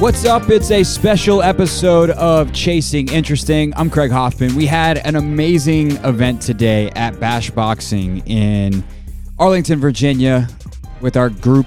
What's up? It's a special episode of Chasing Interesting. I'm Craig Hoffman. We had an amazing event today at Bash Boxing in Arlington, Virginia, with our group,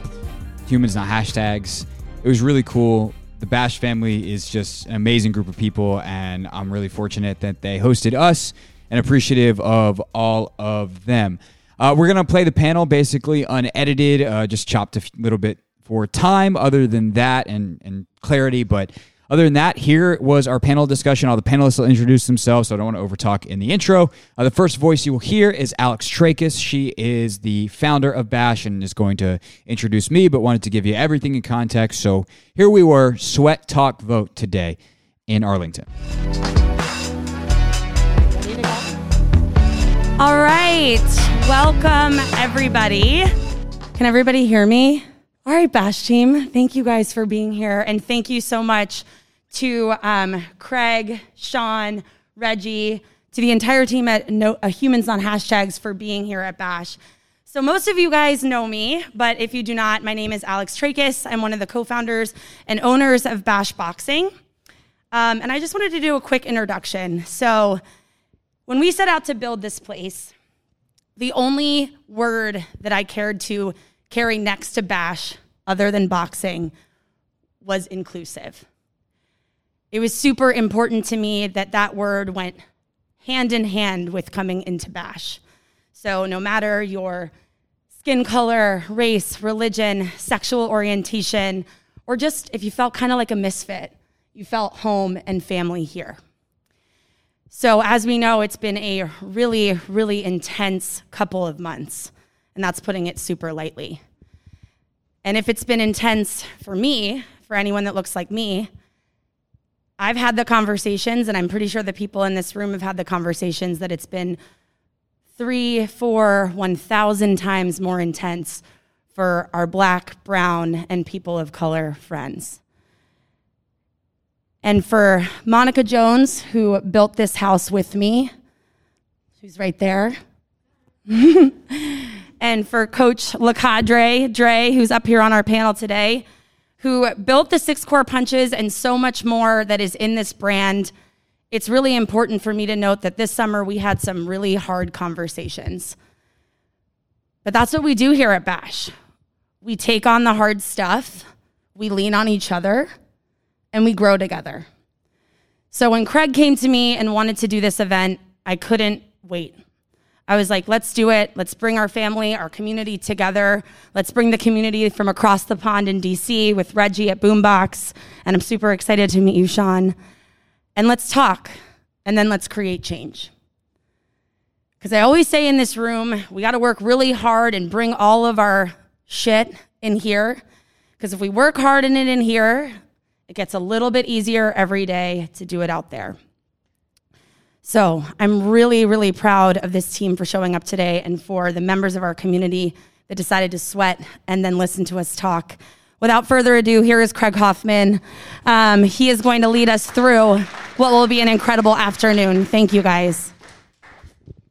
Humans Not Hashtags. It was really cool. The Bash family is just an amazing group of people, and I'm really fortunate that they hosted us and appreciative of all of them. Uh, we're going to play the panel basically unedited, uh, just chopped a little bit for time, other than that, and, and clarity. But other than that, here was our panel discussion. All the panelists will introduce themselves, so I don't want to overtalk in the intro. Uh, the first voice you will hear is Alex Trachis. She is the founder of Bash and is going to introduce me, but wanted to give you everything in context. So here we were, Sweat Talk Vote today in Arlington. All right. Welcome, everybody. Can everybody hear me? All right, Bash team. Thank you guys for being here. And thank you so much to um, Craig, Sean, Reggie, to the entire team at no, uh, Humans on Hashtags for being here at Bash. So, most of you guys know me, but if you do not, my name is Alex Trachis. I'm one of the co founders and owners of Bash Boxing. Um, and I just wanted to do a quick introduction. So, when we set out to build this place, the only word that I cared to carry next to bash, other than boxing, was inclusive. It was super important to me that that word went hand in hand with coming into bash. So, no matter your skin color, race, religion, sexual orientation, or just if you felt kind of like a misfit, you felt home and family here. So, as we know, it's been a really, really intense couple of months, and that's putting it super lightly. And if it's been intense for me, for anyone that looks like me, I've had the conversations, and I'm pretty sure the people in this room have had the conversations that it's been three, four, 1,000 times more intense for our black, brown, and people of color friends. And for Monica Jones, who built this house with me, who's right there. and for Coach LaCadre, Dre, who's up here on our panel today, who built the six core punches and so much more that is in this brand. It's really important for me to note that this summer we had some really hard conversations. But that's what we do here at Bash. We take on the hard stuff, we lean on each other, and we grow together. So when Craig came to me and wanted to do this event, I couldn't wait. I was like, let's do it. Let's bring our family, our community together. Let's bring the community from across the pond in DC with Reggie at Boombox. And I'm super excited to meet you, Sean. And let's talk, and then let's create change. Because I always say in this room, we got to work really hard and bring all of our shit in here. Because if we work hard in it in here, it gets a little bit easier every day to do it out there. So I'm really, really proud of this team for showing up today and for the members of our community that decided to sweat and then listen to us talk. Without further ado, here is Craig Hoffman. Um, he is going to lead us through what will be an incredible afternoon. Thank you, guys.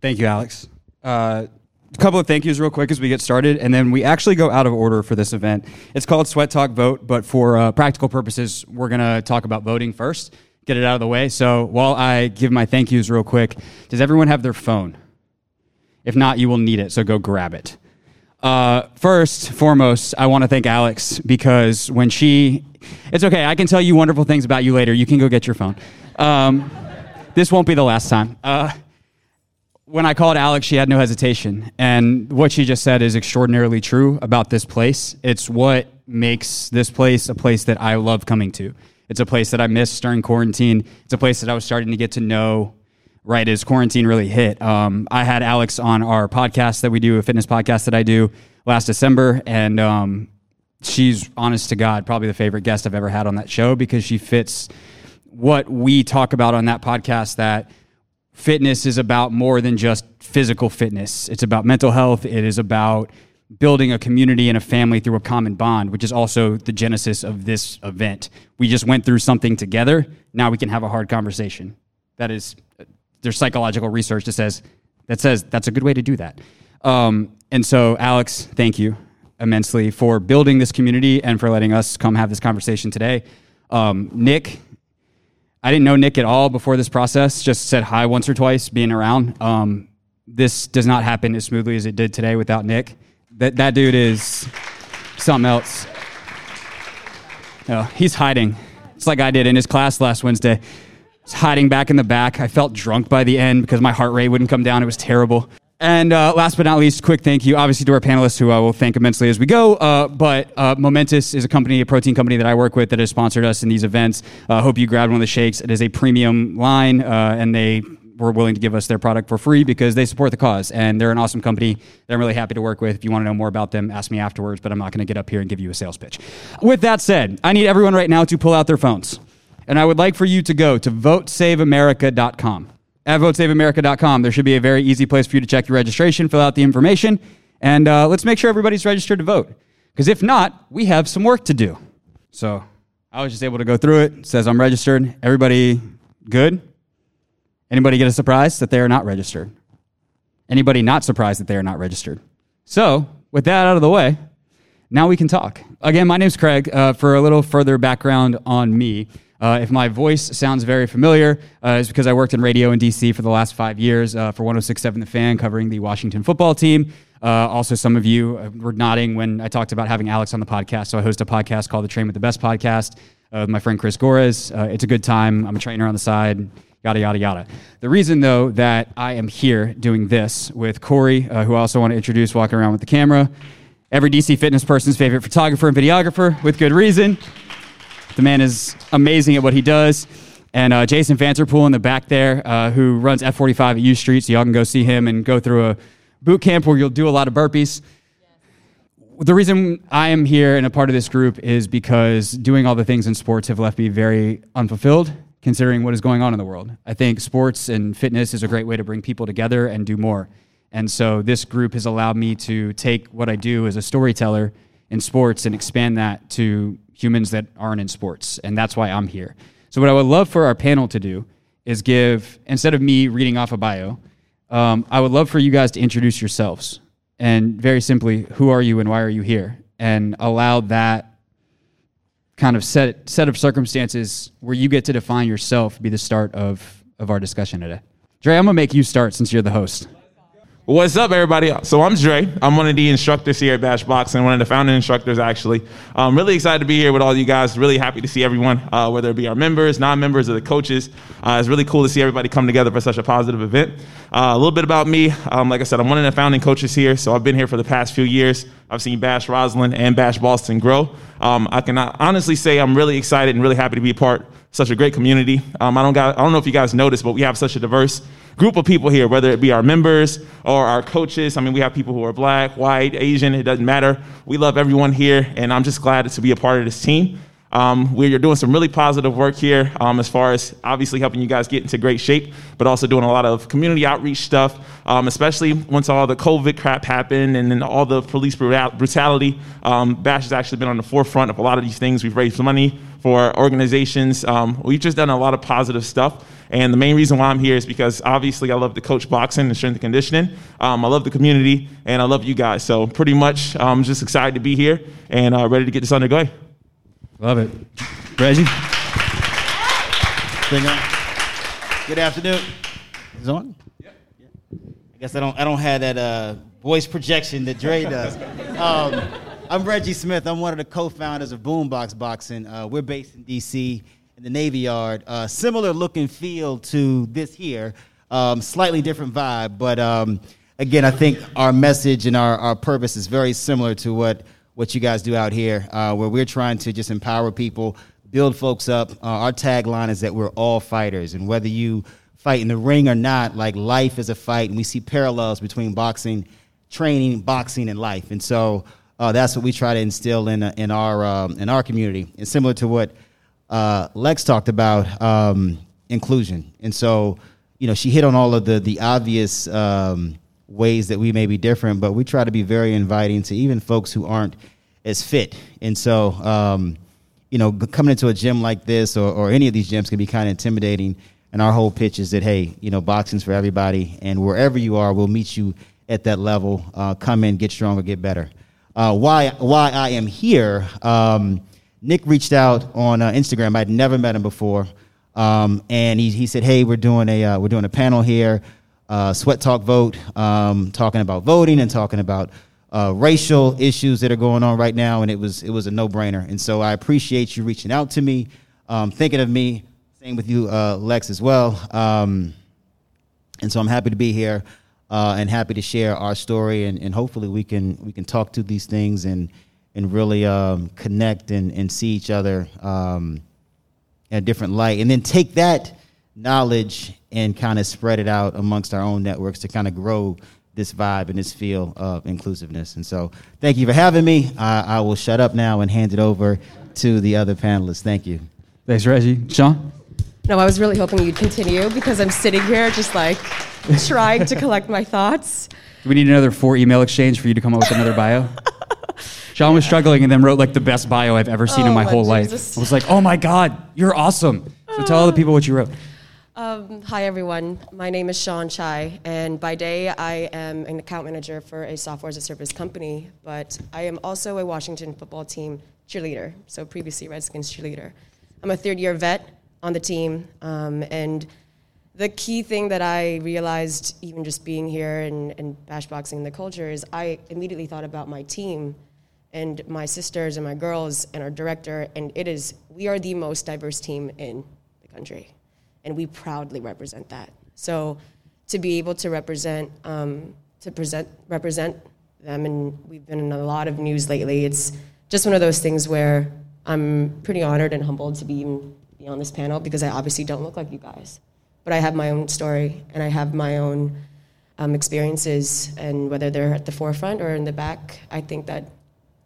Thank you, Alex. Uh, a couple of thank yous real quick as we get started, and then we actually go out of order for this event. It's called Sweat Talk Vote, but for uh, practical purposes, we're going to talk about voting first, get it out of the way. So while I give my thank yous real quick, does everyone have their phone? If not, you will need it, so go grab it. Uh, first, foremost, I want to thank Alex because when she, it's okay, I can tell you wonderful things about you later. You can go get your phone. Um, this won't be the last time. Uh, when I called Alex, she had no hesitation. And what she just said is extraordinarily true about this place. It's what makes this place a place that I love coming to. It's a place that I missed during quarantine. It's a place that I was starting to get to know right as quarantine really hit. Um, I had Alex on our podcast that we do, a fitness podcast that I do last December. And um, she's, honest to God, probably the favorite guest I've ever had on that show because she fits what we talk about on that podcast that fitness is about more than just physical fitness. It's about mental health. It is about building a community and a family through a common bond, which is also the genesis of this event. We just went through something together. Now we can have a hard conversation. That is, there's psychological research that says that says that's a good way to do that. Um, and so, Alex, thank you immensely for building this community and for letting us come have this conversation today. Um, Nick, I didn't know Nick at all before this process. Just said hi once or twice, being around. Um, this does not happen as smoothly as it did today without Nick. That that dude is something else. No, he's hiding. It's like I did in his class last Wednesday. He's hiding back in the back. I felt drunk by the end because my heart rate wouldn't come down. It was terrible. And uh, last but not least, quick thank you, obviously, to our panelists, who I will thank immensely as we go. Uh, but uh, Momentous is a company, a protein company that I work with that has sponsored us in these events. I uh, hope you grabbed one of the shakes. It is a premium line, uh, and they were willing to give us their product for free because they support the cause. And they're an awesome company that I'm really happy to work with. If you want to know more about them, ask me afterwards, but I'm not going to get up here and give you a sales pitch. With that said, I need everyone right now to pull out their phones. And I would like for you to go to votesaveamerica.com at votesaveamerica.com. There should be a very easy place for you to check your registration, fill out the information, and uh, let's make sure everybody's registered to vote. Because if not, we have some work to do. So I was just able to go through it. it says I'm registered. Everybody good? Anybody get a surprise that they are not registered? Anybody not surprised that they are not registered? So, with that out of the way, now we can talk. Again, my name's Craig. Uh, for a little further background on me, uh, if my voice sounds very familiar, uh, it's because I worked in radio in DC for the last five years uh, for 1067 The Fan, covering the Washington football team. Uh, also, some of you uh, were nodding when I talked about having Alex on the podcast. So I host a podcast called the Train with the Best podcast uh, my friend Chris Gores. it's a good time. I'm a trainer on the side. Yada, yada, yada. The reason, though, that I am here doing this with Corey, who I also want to introduce walking around with the camera, every DC fitness person's favorite photographer and videographer, with good reason. The man is amazing at what he does. And uh, Jason Vanterpool in the back there, uh, who runs F45 at U Street, so y'all can go see him and go through a boot camp where you'll do a lot of burpees. The reason I am here and a part of this group is because doing all the things in sports have left me very unfulfilled, considering what is going on in the world. I think sports and fitness is a great way to bring people together and do more. And so this group has allowed me to take what I do as a storyteller in sports and expand that to humans that aren't in sports. And that's why I'm here. So, what I would love for our panel to do is give, instead of me reading off a bio, um, I would love for you guys to introduce yourselves. And very simply, who are you and why are you here? And allow that kind of set, set of circumstances where you get to define yourself be the start of, of our discussion today. Dre, I'm to make you start since you're the host. What's up, everybody? So I'm Dre. I'm one of the instructors here at Bash Boxing, and one of the founding instructors, actually. I'm really excited to be here with all you guys. Really happy to see everyone, uh, whether it be our members, non-members, or the coaches. Uh, it's really cool to see everybody come together for such a positive event. Uh, a little bit about me. Um, like I said, I'm one of the founding coaches here, so I've been here for the past few years. I've seen Bash Rosslyn and Bash Ballston grow. Um, I can honestly say I'm really excited and really happy to be a part such a great community. Um, I, don't got, I don't know if you guys noticed, but we have such a diverse group of people here, whether it be our members or our coaches. I mean, we have people who are black, white, Asian, it doesn't matter. We love everyone here, and I'm just glad to be a part of this team. Um, we're doing some really positive work here um, as far as obviously helping you guys get into great shape, but also doing a lot of community outreach stuff, um, especially once all the COVID crap happened and then all the police brutality. Um, Bash has actually been on the forefront of a lot of these things. We've raised money for organizations. Um, we've just done a lot of positive stuff. And the main reason why I'm here is because obviously I love to coach boxing and strength and conditioning. Um, I love the community and I love you guys. So pretty much I'm just excited to be here and uh, ready to get this underway. Love it. Reggie? Good afternoon. Is on? Yeah. I guess I don't I don't have that uh, voice projection that Dre does. Um, I'm Reggie Smith. I'm one of the co-founders of Boombox Boxing. Uh, we're based in DC in the Navy Yard. Uh, similar look and feel to this here, um, slightly different vibe, but um, again, I think our message and our, our purpose is very similar to what, what you guys do out here, uh, where we're trying to just empower people, build folks up. Uh, our tagline is that we're all fighters, and whether you fight in the ring or not, like life is a fight, and we see parallels between boxing, training, boxing, and life, and so. Uh, that's what we try to instill in, in our um, in our community. And similar to what uh, Lex talked about um, inclusion, and so you know she hit on all of the the obvious um, ways that we may be different, but we try to be very inviting to even folks who aren't as fit. And so um, you know, coming into a gym like this or, or any of these gyms can be kind of intimidating. And our whole pitch is that hey, you know, boxing's for everybody, and wherever you are, we'll meet you at that level. Uh, come in, get stronger, get better. Uh, why why I am here. Um, Nick reached out on uh, Instagram. I'd never met him before, um, and he, he said, "Hey, we're doing a uh, we're doing a panel here, uh, Sweat Talk Vote, um, talking about voting and talking about uh, racial issues that are going on right now." And it was it was a no brainer. And so I appreciate you reaching out to me, um, thinking of me. Same with you, uh, Lex, as well. Um, and so I'm happy to be here uh, and happy to share our story, and, and hopefully we can we can talk to these things and and really um, connect and, and see each other um, in a different light, and then take that knowledge and kind of spread it out amongst our own networks to kind of grow this vibe and this feel of inclusiveness. And so, thank you for having me. I, I will shut up now and hand it over to the other panelists. Thank you. Thanks, Reggie. Sean? No, I was really hoping you'd continue because I'm sitting here just like trying to collect my thoughts. Do we need another four email exchange for you to come up with another bio? Sean was struggling and then wrote like the best bio I've ever seen Oh, in my my whole Jesus. life. I was like, oh my God, you're awesome. So tell all the people what you wrote. Um, hi, everyone. My name is Sean Chai, and by day I am an account manager for a software as a service company, but I am also a Washington football team cheerleader, so previously Redskins cheerleader. I'm a third year vet on the team, um, and the key thing that I realized, even just being here and, and bash boxing the culture, is I immediately thought about my team and my sisters and my girls and our director, and it is, we are the most diverse team in the country and we proudly represent that. So to be able to represent, um, to present, represent them, and we've been in a lot of news lately. It's just one of those things where I'm pretty honored and humbled to be be on this panel because I obviously don't look like you guys, but I have my own story and I have my own um, experiences, and whether they're at the forefront or in the back, I think that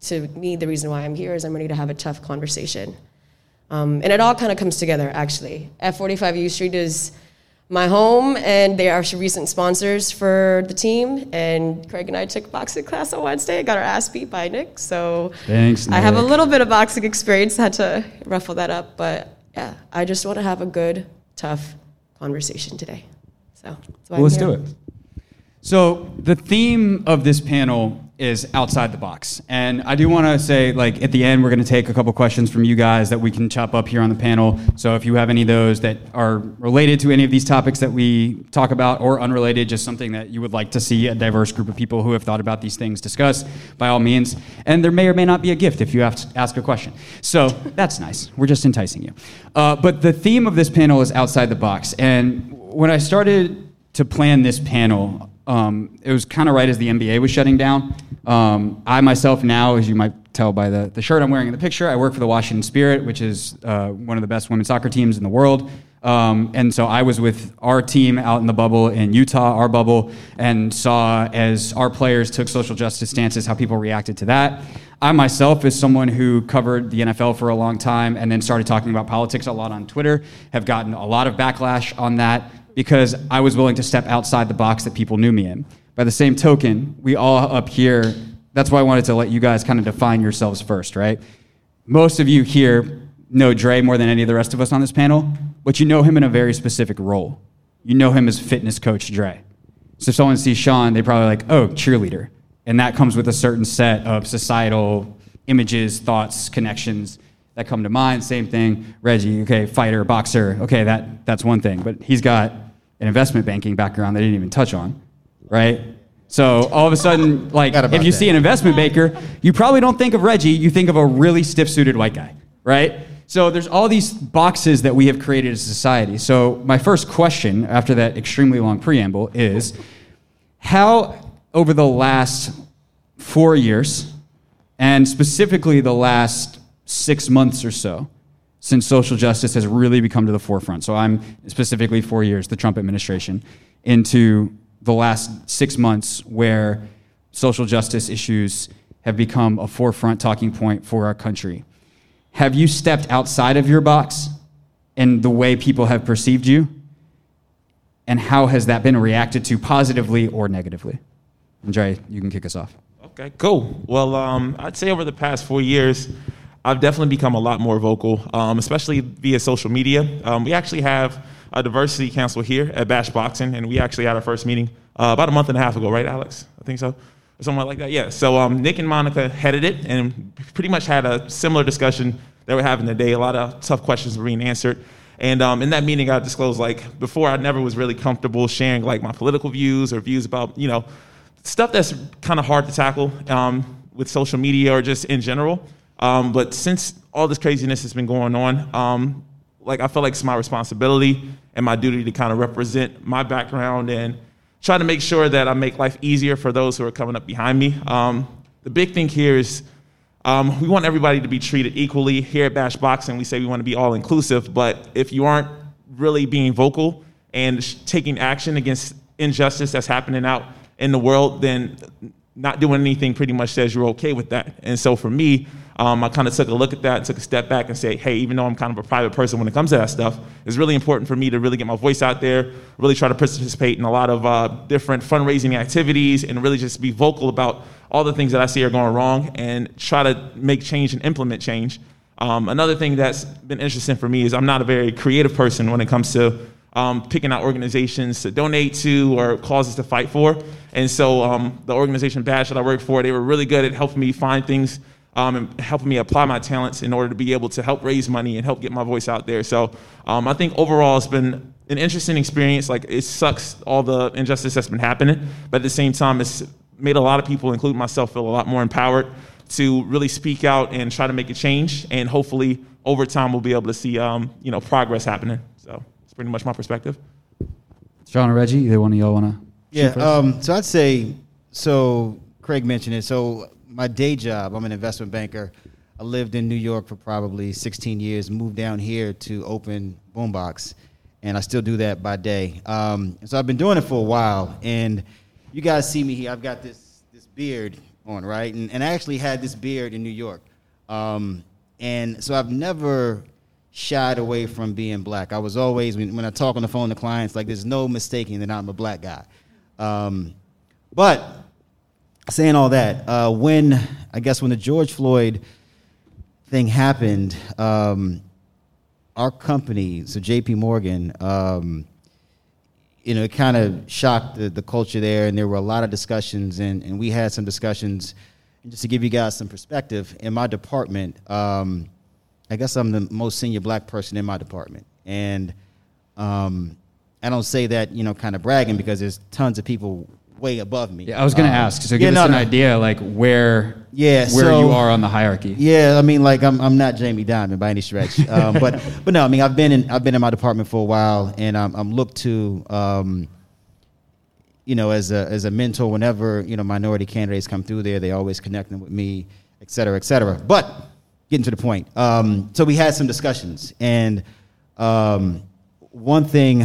to me the reason why I'm here is I'm ready to have a tough conversation. Um, and it all kind of comes together, actually. F45 U Street is my home, and they are recent sponsors for the team. And Craig and I took boxing class on Wednesday. Got our ass beat by Nick, so Thanks, I have a little bit of boxing experience. Had to ruffle that up, but yeah, I just want to have a good, tough conversation today. So that's why Well, I'm let's do it. So the theme of this panel is outside the box, and I do want to say, like at the end, we're going to take a couple questions from you guys that we can chop up here on the panel. So if you have any of those that are related to any of these topics that we talk about, or unrelated, just something that you would like to see a diverse group of people who have thought about these things discuss, by all means. And there may or may not be a gift if you have to ask a question. So that's nice. We're just enticing you. Uh, but the theme of this panel is outside the box, and when I started to plan this panel, um, it was kind of right as the NBA was shutting down. Um, I myself now, as you might tell by the, the shirt I'm wearing in the picture, I work for the Washington Spirit, which is uh, one of the best women's soccer teams in the world. Um, and so I was with our team out in the bubble in Utah, our bubble, and saw as our players took social justice stances, how people reacted to that. I myself, as someone who covered the NFL for a long time and then started talking about politics a lot on Twitter, have gotten a lot of backlash on that because I was willing to step outside the box that people knew me in. By the same token, we all up here, that's why I wanted to let you guys kind of define yourselves first, right? Most of you here know Dre more than any of the rest of us on this panel, but you know him in a very specific role. You know him as fitness coach Dre. So if someone sees Sean, they probably like, oh, cheerleader. And that comes with a certain set of societal images, thoughts, connections that come to mind. Same thing, Reggie, okay, fighter, boxer, okay, that, that's one thing. But he's got an investment banking background they didn't even touch on, right? So all of a sudden, like, if you that. see an investment banker, you probably don't think of Reggie, you think of a really stiff suited white guy, right? So there's all these boxes that we have created as a society. So my first question after that extremely long preamble is how, over the last four years, and specifically the last six months or so, since social justice has really become to the forefront. So I'm specifically four years, the Trump administration, into the last six months where social justice issues have become a forefront talking point for our country. Have you stepped outside of your box and the way people have perceived you? And how has that been reacted to positively or negatively? Andre, you can kick us off. Okay, cool. Well, um, I'd say over the past four years, I've definitely become a lot more vocal, um, especially via social media. Um, we actually have a diversity council here at Bash Boxing, and we actually had our first meeting uh, about a month and a half ago, right, Alex? I think so. Or somewhere like that. Yeah. So um, Nick and Monica headed it, and pretty much had a similar discussion that we're having today. A lot of tough questions were being answered. And um, in that meeting, I disclosed like before, I never was really comfortable sharing like my political views or views about you know stuff that's kind of hard to tackle um, with social media or just in general. Um, but since all this craziness has been going on, um, like I feel like it's my responsibility and my duty to kind of represent my background and try to make sure that I make life easier for those who are coming up behind me. Um, the big thing here is um, we want everybody to be treated equally. Here at Bash Boxing, we say we want to be all inclusive, but if you aren't really being vocal and sh- taking action against injustice that's happening out in the world, then not doing anything pretty much says you're okay with that. And so for me, um, I kind of took a look at that, and took a step back and said, hey, even though I'm kind of a private person when it comes to that stuff, it's really important for me to really get my voice out there, really try to participate in a lot of uh, different fundraising activities, and really just be vocal about all the things that I see are going wrong and try to make change and implement change. Um, another thing that's been interesting for me is I'm not a very creative person when it comes to um, picking out organizations to donate to or causes to fight for. And so um, the organization Bash that I work for, they were really good at helping me find things um, and helping me apply my talents in order to be able to help raise money and help get my voice out there. So um, I think overall it's been an interesting experience. Like it sucks all the injustice that's been happening, but at the same time, it's made a lot of people, including myself, feel a lot more empowered to really speak out and try to make a change. And hopefully, over time, we'll be able to see um, you know progress happening. So it's pretty much my perspective. Sean or Reggie, either one of y'all want to? Yeah. Um, so I'd say so. Craig mentioned it. So my day job, I'm an investment banker. I lived in New York for probably 16 years. Moved down here to open Boombox, and I still do that by day. Um, so I've been doing it for a while, and you guys see me here. I've got this this beard on, right? And, and I actually had this beard in New York, um, and so I've never shied away from being black. I was always when, when I talk on the phone to clients, like there's no mistaking that I'm a black guy. Um, but saying all that, uh, when I guess when the George Floyd thing happened, um, our company, so J.P. Morgan, um, you know, it kind of shocked the, the culture there, and there were a lot of discussions, and, and we had some discussions. And just to give you guys some perspective, in my department, um, I guess I'm the most senior black person in my department, and um, I don't say that you know kind of bragging because there's tons of people way above me. Yeah, I was going to Um, ask. So give yeah, us no, an no. idea, like where, Yeah, where so- you are on the hierarchy. Yeah, I mean, like I'm, I'm not Jamie Dimon by any stretch, um, but but no, I mean, I've been in I've been in my department for a while, and I'm, I'm looked to, um, you know, as a as a mentor. Whenever you know minority candidates come through there, they always connecting with me, et cetera, et cetera. But getting to the point, um, so we had some discussions, and um, one thing,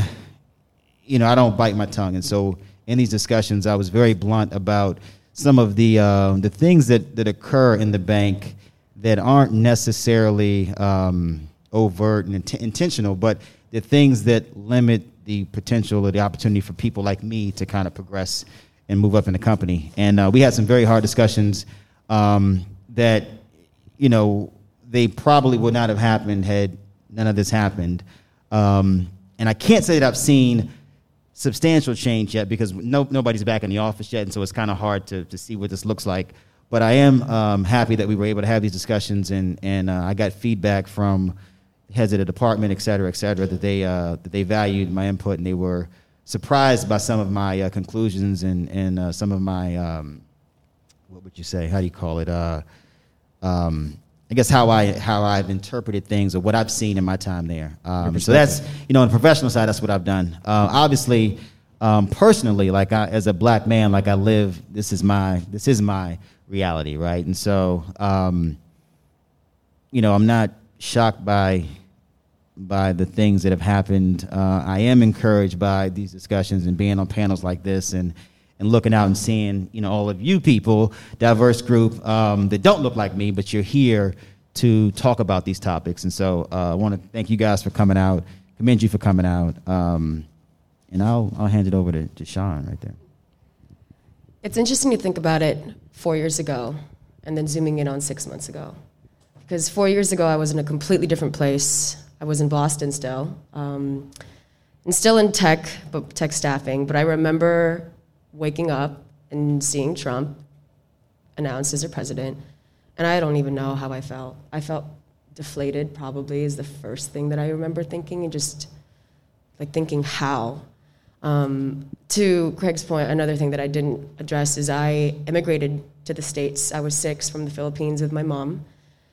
you know, I don't bite my tongue, and so in these discussions, I was very blunt about some of the uh, the things that that occur in the bank that aren't necessarily um, overt and int- intentional, but the things that limit the potential or the opportunity for people like me to kind of progress and move up in the company. And uh, we had some very hard discussions um, that, you know, they probably would not have happened had none of this happened. Um, and I can't say that I've seen substantial change yet because no, nobody's back in the office yet, and so it's kind of hard to, to see what this looks like. But I am um, happy that we were able to have these discussions, and, and uh, I got feedback from heads of the department, et cetera, et cetera, that they, uh, that they valued my input and they were surprised by some of my uh, conclusions and, and uh, some of my, um, what would you say, how do you call it? Uh, um, I guess how I how I've interpreted things or what I've seen in my time there. Um, so that's you know on the professional side, that's what I've done. Uh, obviously, um, personally, like I, as a black man, like I live. This is my this is my reality, right? And so, um, you know, I'm not shocked by by the things that have happened. Uh, I am encouraged by these discussions and being on panels like this and and looking out and seeing you know all of you people, diverse group um, that don't look like me, but you're here to talk about these topics. And so uh, I want to thank you guys for coming out, commend you for coming out, um, and I'll I'll hand it over to, to Sean right there. It's interesting to think about it four years ago and then zooming in on six months ago. Because four years ago, I was in a completely different place. I was in Boston still, um, and still in tech, but tech staffing. But I remember waking up and seeing Trump announced as a president, and I don't even know how I felt. I felt deflated, probably, is the first thing that I remember thinking, and just like thinking how. Um, to Craig's point, another thing that I didn't address is I immigrated to the States. I was six from the Philippines with my mom.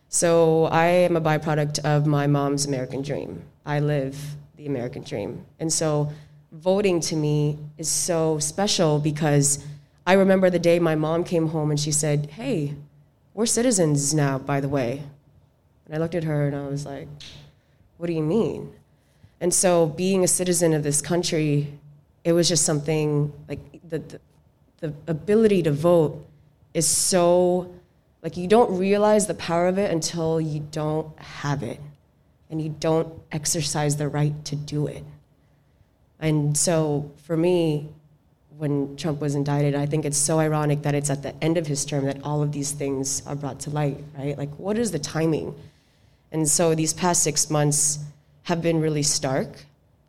So I am a byproduct of my mom's American dream. I live the American dream. And so voting to me is so special because I remember the day my mom came home and she said, Hey, we're citizens now, by the way. And I looked at her and I was like, What do you mean? And so being a citizen of this country, it was just something like the, the, the ability to vote is so, like, you don't realize the power of it until you don't have it and you don't exercise the right to do it. And so for me, when Trump was indicted, I think it's so ironic that it's at the end of his term that all of these things are brought to light, right? Like, what is the timing? And so these past six months have been really stark.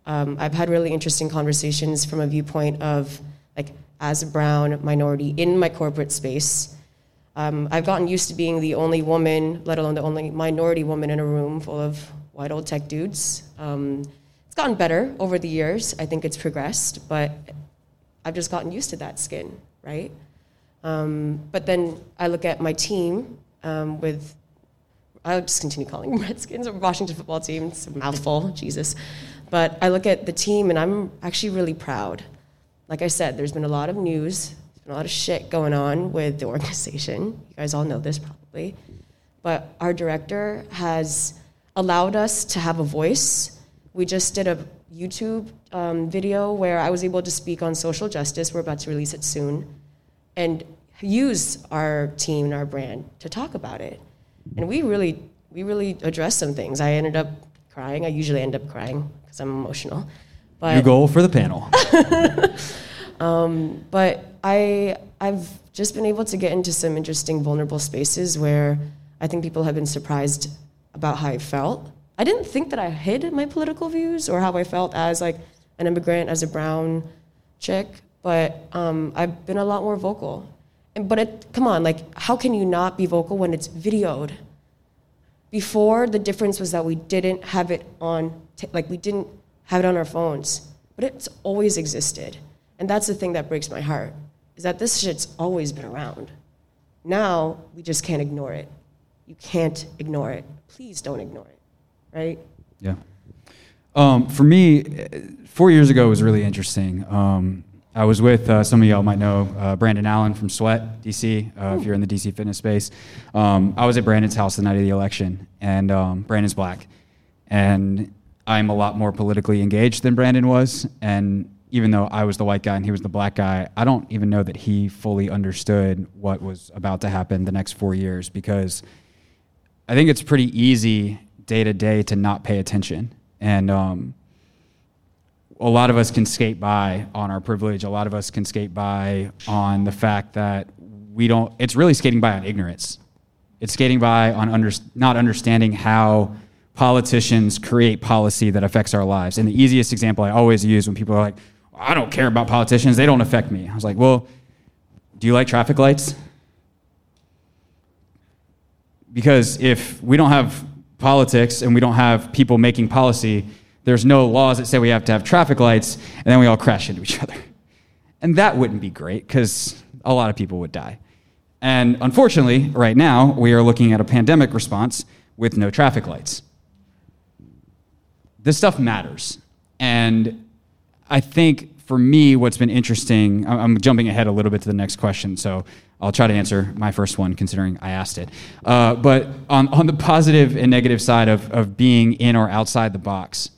Um, I've had really interesting conversations from a viewpoint of, like, as a brown minority in my corporate space. Um, I've gotten used to being the only woman, let alone the only minority woman in a room full of white old tech dudes. Um, it's gotten better over the years. I think it's progressed, but I've just gotten used to that skin, right? Um, but then I look at my team um, with, I'll just continue calling them Redskins or Washington football team. It's a mouthful, Jesus. But I look at the team and I'm actually really proud. Like I said, there's been a lot of news, there's been a lot of shit going on with the organization. You guys all know this probably. But our director has allowed us to have a voice. We just did a YouTube um, video where I was able to speak on social justice. We're about to release it soon, and use our team and our brand to talk about it. And we really, we really addressed some things. I ended up crying. I usually end up crying because I'm emotional. But Your goal for the panel. um, but I, I've just been able to get into some interesting, vulnerable spaces where I think people have been surprised about how I felt. I didn't think that I hid my political views or how I felt as like an immigrant, as a brown chick, but um, I've been a lot more vocal. And, but it, come on, like, how can you not be vocal when it's videoed? Before, the difference was that we didn't have it on, t- like, we didn't have it on our phones, but it's always existed. And that's the thing that breaks my heart, is that this shit's always been around. Now, we just can't ignore it. You can't ignore it. Please don't ignore it, right? Yeah. Um, for me, four years ago was really interesting. Um, I was with uh, some of y'all might know uh, Brandon Allen from Sweat DC. Uh, if you're in the DC fitness space, um, I was at Brandon's house the night of the election, and um, Brandon's black, and I'm a lot more politically engaged than Brandon was. And even though I was the white guy and he was the black guy, I don't even know that he fully understood what was about to happen the next four years because I think it's pretty easy day to day to not pay attention and um, a lot of us can skate by on our privilege. A lot of us can skate by on the fact that we don't. It's really skating by on ignorance. It's skating by on under, not understanding how politicians create policy that affects our lives. And the easiest example I always use when people are like, "I don't care about politicians; they don't affect me." I was like, "Well, do you like traffic lights?" Because if we don't have politics and we don't have people making policy, there's no laws that say we have to have traffic lights, and then we all crash into each other. And that wouldn't be great because a lot of people would die. And unfortunately, right now, we are looking at a pandemic response with no traffic lights. This stuff matters. And I think for me, what's been interesting, I'm jumping ahead a little bit to the next question, so I'll try to answer my first one considering I asked it. Uh, but on, on the positive and negative side of, of being in or outside the box,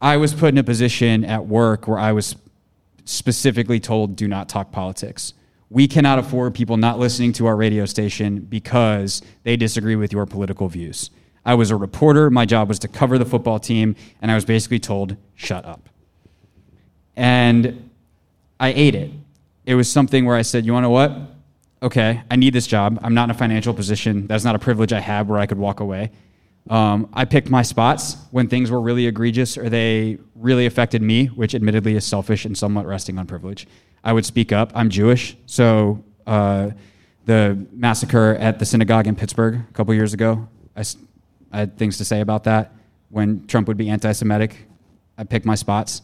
I was put in a position at work where I was specifically told do not talk politics. We cannot afford people not listening to our radio station because they disagree with your political views. I was a reporter, my job was to cover the football team, and I was basically told, shut up. And I ate it it was something where I said, you know what? Okay, I need this job. I'm not in a financial position. That's not a privilege I have where I could walk away. Um, I picked my spots when things were really egregious or they really affected me, which admittedly is selfish and somewhat resting on privilege. I would speak up. I'm Jewish, so uh, the massacre at the synagogue in Pittsburgh a couple years ago, I, I had things to say about that. When Trump would be anti-Semitic, I picked my spots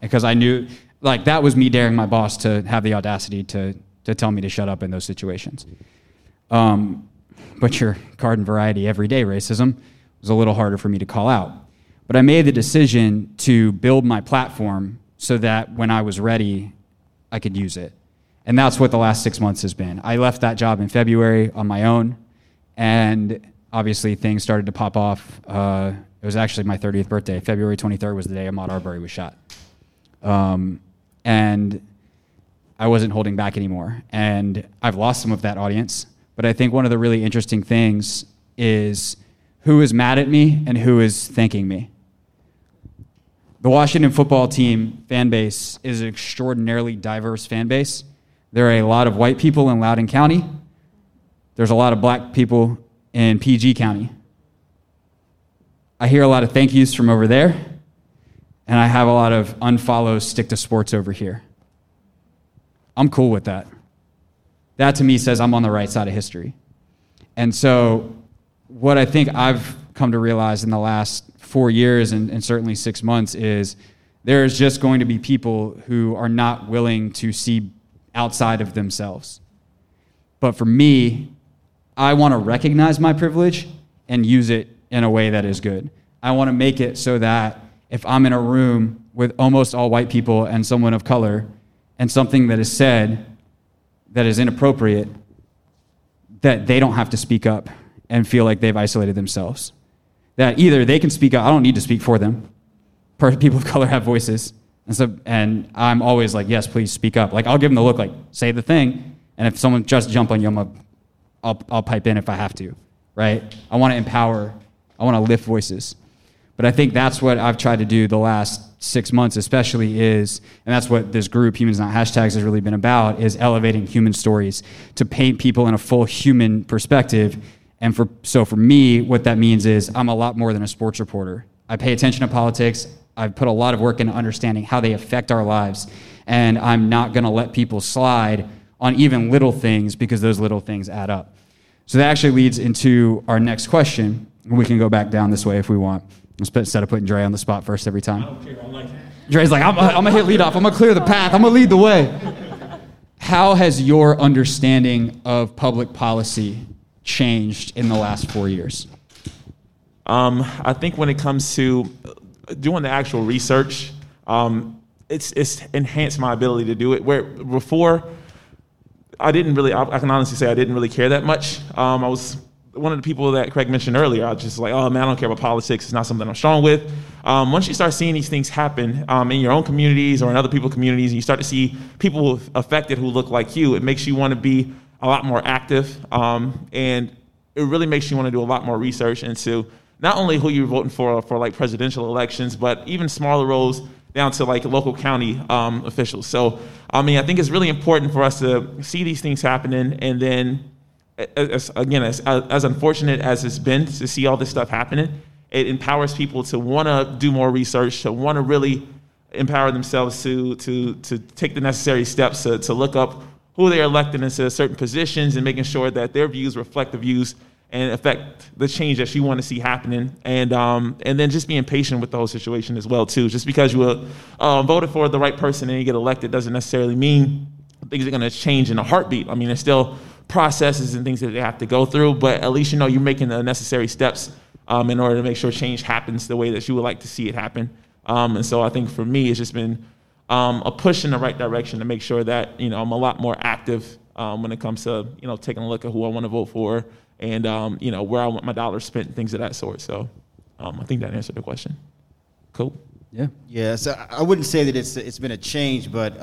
because I knew like that was me daring my boss to have the audacity to to tell me to shut up in those situations. Um, but your garden variety everyday racism was a little harder for me to call out. But I made the decision to build my platform so that when I was ready, I could use it. And that's what the last six months has been. I left that job in February on my own, and obviously things started to pop off. Uh, it was actually my 30th birthday. February 23rd was the day Ahmaud Arbery was shot. Um, and I wasn't holding back anymore. And I've lost some of that audience. But I think one of the really interesting things is who is mad at me and who is thanking me. The Washington football team fan base is an extraordinarily diverse fan base. There are a lot of white people in Loudoun County. There's a lot of black people in PG County. I hear a lot of thank yous from over there, and I have a lot of unfollows stick to sports over here. I'm cool with that. That to me says I'm on the right side of history. And so, what I think I've come to realize in the last four years and, and certainly six months is there is just going to be people who are not willing to see outside of themselves. But for me, I want to recognize my privilege and use it in a way that is good. I want to make it so that if I'm in a room with almost all white people and someone of color, and something that is said that is inappropriate, that they don't have to speak up and feel like they've isolated themselves. That either they can speak up, I don't need to speak for them. People of color have voices. And so, and I'm always like, yes, please speak up. Like, I'll give them the look, like, say the thing. And if someone just jump on you, I'm a, I'll, I'll pipe in if I have to, right? I want to empower, I want to lift voices. But I think that's what I've tried to do the last six months, especially, is, and that's what this group, Humans Not Hashtags, has really been about, is elevating human stories to paint people in a full human perspective. And for, so for me, what that means is I'm a lot more than a sports reporter. I pay attention to politics. I've put a lot of work into understanding how they affect our lives. And I'm not going to let people slide on even little things because those little things add up. So that actually leads into our next question. We can go back down this way if we want. Instead of putting Dre on the spot first every time. I don't care. I'm like, Dre's like, I'm, I'm gonna hit lead off. I'm gonna clear the path. I'm gonna lead the way. How has your understanding of public policy changed in the last four years? Um, I think when it comes to doing the actual research, um, it's it's enhanced my ability to do it. Where before, I didn't really. I, I can honestly say I didn't really care that much. Um, I was one of the people that Craig mentioned earlier, I was just like, oh man, I don't care about politics. It's not something I'm strong with. Um, once you start seeing these things happen um, in your own communities or in other people's communities, and you start to see people affected who look like you, it makes you want to be a lot more active. Um, and it really makes you want to do a lot more research into not only who you're voting for for like presidential elections, but even smaller roles down to like local county um, officials. So, I mean, I think it's really important for us to see these things happening and then as, again, as, as unfortunate as it's been to see all this stuff happening, it empowers people to want to do more research, to want to really empower themselves to, to, to take the necessary steps to, to look up who they're elected into certain positions and making sure that their views reflect the views and affect the change that you want to see happening. And, um, and then just being patient with the whole situation as well, too. Just because you uh, voted for the right person and you get elected doesn't necessarily mean things are going to change in a heartbeat. I mean, it's still processes and things that they have to go through, but at least you know you're making the necessary steps um, in order to make sure change happens the way that you would like to see it happen. Um, and so I think for me, it's just been um, a push in the right direction to make sure that you know I'm a lot more active um, when it comes to you know taking a look at who I want to vote for and um, you know where I want my dollars spent and things of that sort. So um, I think that answered the question. Cool. Yeah. Yeah. So I wouldn't say that it's it's been a change, but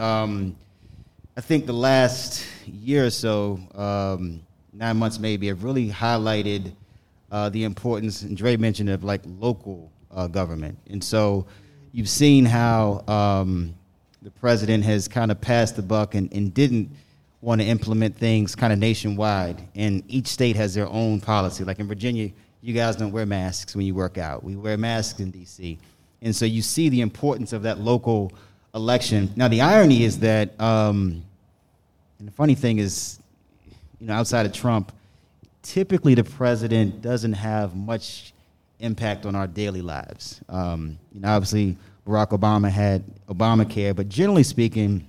I think the last year or so, um, nine months maybe, have really highlighted uh, the importance, and Dre mentioned of like local uh, government. And so you've seen how um, the president has kind of passed the buck and, and didn't want to implement things kind of nationwide. And each state has their own policy. Like in Virginia, you guys don't wear masks when you work out. We wear masks in D.C. And so you see the importance of that local election. Now, the irony is that, um, and the funny thing is, you know, outside of Trump, typically the president doesn't have much impact on our daily lives. Um, you know, obviously Barack Obama had Obamacare, but generally speaking,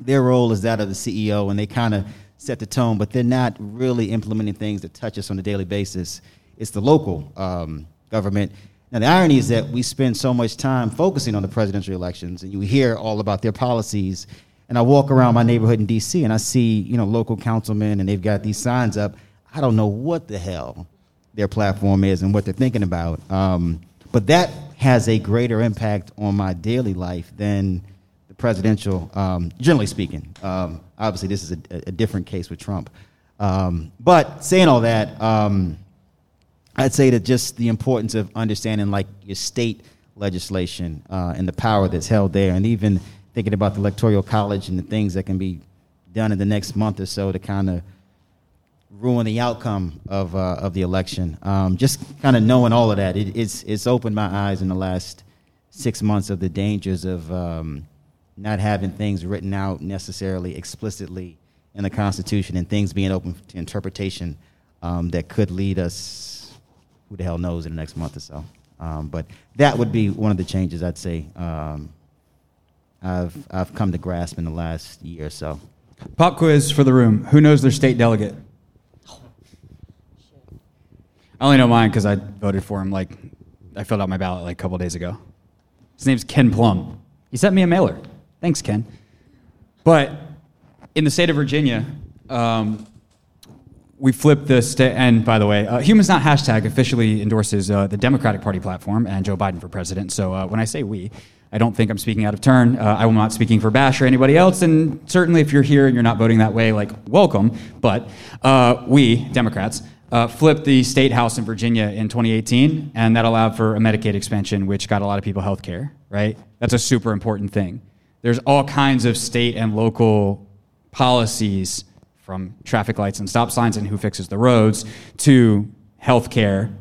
their role is that of the CEO, and they kind of set the tone, but they're not really implementing things that touch us on a daily basis. It's the local um, government. Now, the irony is that we spend so much time focusing on the presidential elections, and you hear all about their policies. And I walk around my neighborhood in D.C. and I see, you know, local councilmen, and they've got these signs up. I don't know what the hell their platform is and what they're thinking about. Um, but that has a greater impact on my daily life than the presidential, um, generally speaking. Um, obviously, this is a, a, different case with Trump. Um, but saying all that, um, I'd say that just the importance of understanding like your state legislation uh, and the power that's held there, and even thinking about the electoral college and the things that can be done in the next month or so to kind of ruin the outcome of uh, of the election. Um, just kind of knowing all of that, it, it's it's opened my eyes in the last six months of the dangers of um, not having things written out necessarily explicitly in the Constitution and things being open to interpretation um, that could lead us, who the hell knows, in the next month or so. Um, but that would be one of the changes I'd say um, I've I've come to grasp in the last year or so. Pop quiz for the room. Who knows their state delegate? I only know mine because I voted for him. Like, I filled out my ballot like a couple days ago. His name's Ken Plum. He sent me a mailer. Thanks, Ken. But in the state of Virginia, um, we flipped the state. And by the way, uh, Humans Not hashtag officially endorses uh, the Democratic Party platform and Joe Biden for president. So uh, when I say we, I don't think I'm speaking out of turn. Uh, I'm not speaking for Bash or anybody else. And certainly, if you're here and you're not voting that way, like welcome. But uh, we Democrats uh, flipped the state house in Virginia in 2018, and that allowed for a Medicaid expansion, which got a lot of people health care, right? That's a super important thing. There's all kinds of state and local policies from traffic lights and stop signs and who fixes the roads to healthcare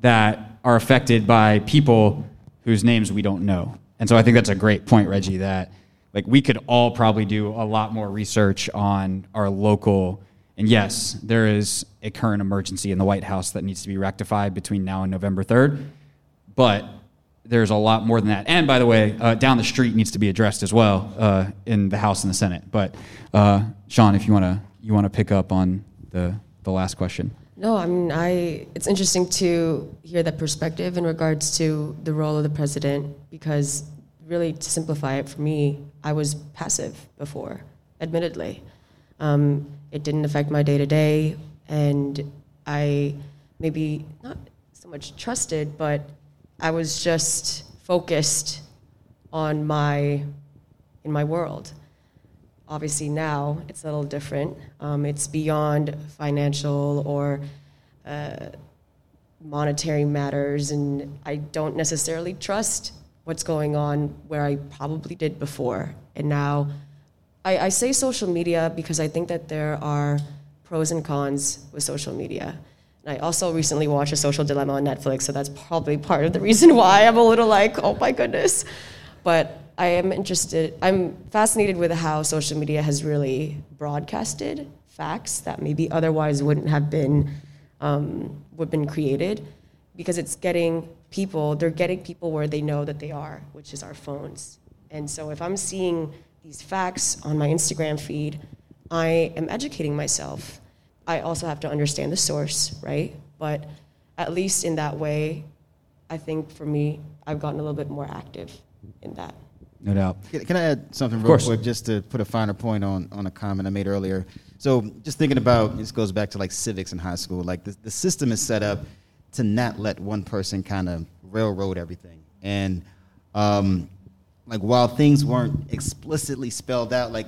that are affected by people whose names we don't know. And so I think that's a great point, Reggie, that like we could all probably do a lot more research on our local and yes, there is a current emergency in the White House that needs to be rectified between now and November 3rd. But there's a lot more than that. And by the way, uh, down the street needs to be addressed as well uh, in the House and the Senate. But uh, Sean, if you want to you want to pick up on the the last question. No, I mean, I. It's interesting to hear that perspective in regards to the role of the president, because really, to simplify it for me, I was passive before, admittedly. Um, it didn't affect my day to day, and I maybe not so much trusted, but I was just focused on my in my world. Obviously, now it's a little different. Um, it's beyond financial or uh, monetary matters, and I don't necessarily trust what's going on where I probably did before. And now I, I say social media because I think that there are pros and cons with social media. And I also recently watched A Social Dilemma on Netflix, so that's probably part of the reason why I'm a little like, oh my goodness. But I am interested, I'm fascinated with how social media has really broadcasted facts that maybe otherwise wouldn't have been, um, would been created because it's getting people, they're getting people where they know that they are, which is our phones. And so if I'm seeing these facts on my Instagram feed, I am educating myself. I also have to understand the source, right? But at least in that way, I think for me, I've gotten a little bit more active in that. No doubt. Can, I add something real quick just to put a finer point on, on a comment I made earlier? So, just thinking about this goes back to like civics in high school. Like, the, the system is set up to not let one person kind of railroad everything. And um, like while things weren't explicitly spelled out, like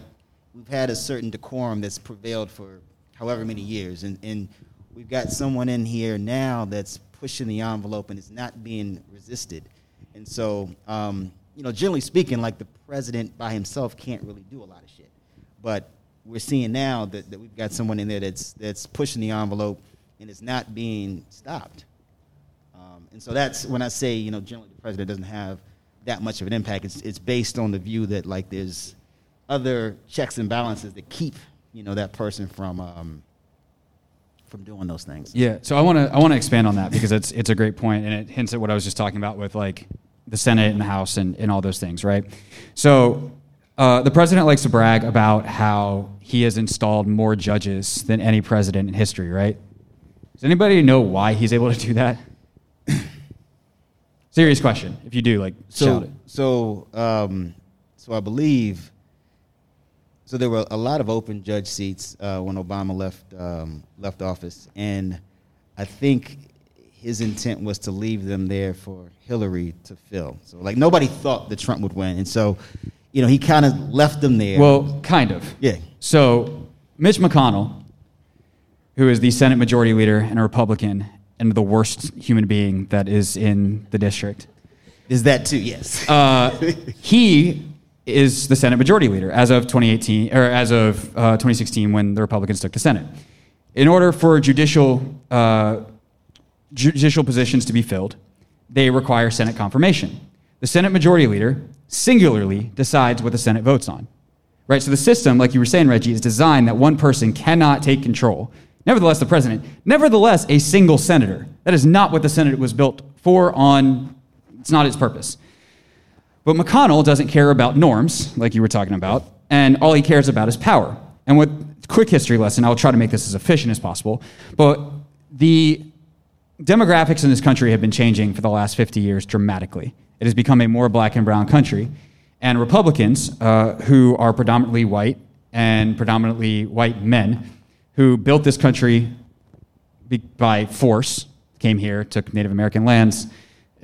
we've had a certain decorum that's prevailed for however many years, and, and we've got someone in here now that's pushing the envelope and is not being resisted. And so, um, you know, generally speaking, like the president by himself can't really do a lot of shit. But we're seeing now that, that we've got someone in there that's that's pushing the envelope and it's not being stopped. Um, and so that's when I say, you know, generally the president doesn't have that much of an impact. It's, it's based on the view that like there's other checks and balances that keep you know that person from um, from doing those things. Yeah, so I want to I want to expand on that because it's it's a great point and it hints at what I was just talking about with like the Senate and the House and, and all those things, right? So uh, the president likes to brag about how he has installed more judges than any president in history, right? Does anybody know why he's able to do that? Serious question. If you do, like, So, so, um, so I believe. So there were a lot of open judge seats uh, when Obama left um, left office, and I think his intent was to leave them there for Hillary to fill. So like nobody thought that Trump would win, and so you know he kind of left them there. Well, kind of. yeah, So, Mitch McConnell, who is the Senate Majority Leader and a Republican and the worst human being that is in the district, is that too? Yes. uh, he is the Senate Majority Leader as of 2018 or as of uh, 2016 when the Republicans took the Senate. In order for judicial uh, judicial positions to be filled, they require Senate confirmation. The Senate Majority Leader singularly decides what the Senate votes on. Right? So the system, like you were saying, Reggie, is designed that one person cannot take control. Nevertheless, the president, nevertheless, a single senator. That is not what the Senate was built for on, it's not its purpose. But McConnell doesn't care about norms, like you were talking about, and all he cares about is power. And with quick history lesson, I'll try to make this as efficient as possible. But the demographics in this country have been changing for the last 50 years dramatically. It has become a more black and brown country. And Republicans, uh, who are predominantly white and predominantly white men, who built this country by force, came here, took Native American lands,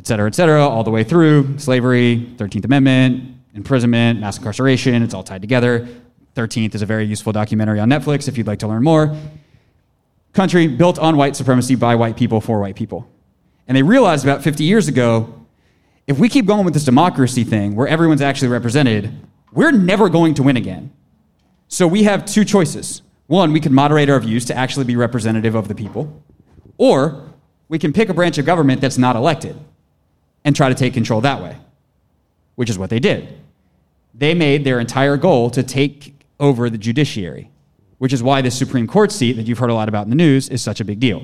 et cetera, et cetera, all the way through slavery, 13th Amendment, imprisonment, mass incarceration, it's all tied together. 13th is a very useful documentary on Netflix if you'd like to learn more country built on white supremacy by white people for white people. And they realized about 50 years ago if we keep going with this democracy thing where everyone's actually represented, we're never going to win again. So we have two choices. One, we can moderate our views to actually be representative of the people, or we can pick a branch of government that's not elected and try to take control that way, which is what they did. They made their entire goal to take over the judiciary which is why the Supreme Court seat that you've heard a lot about in the news is such a big deal.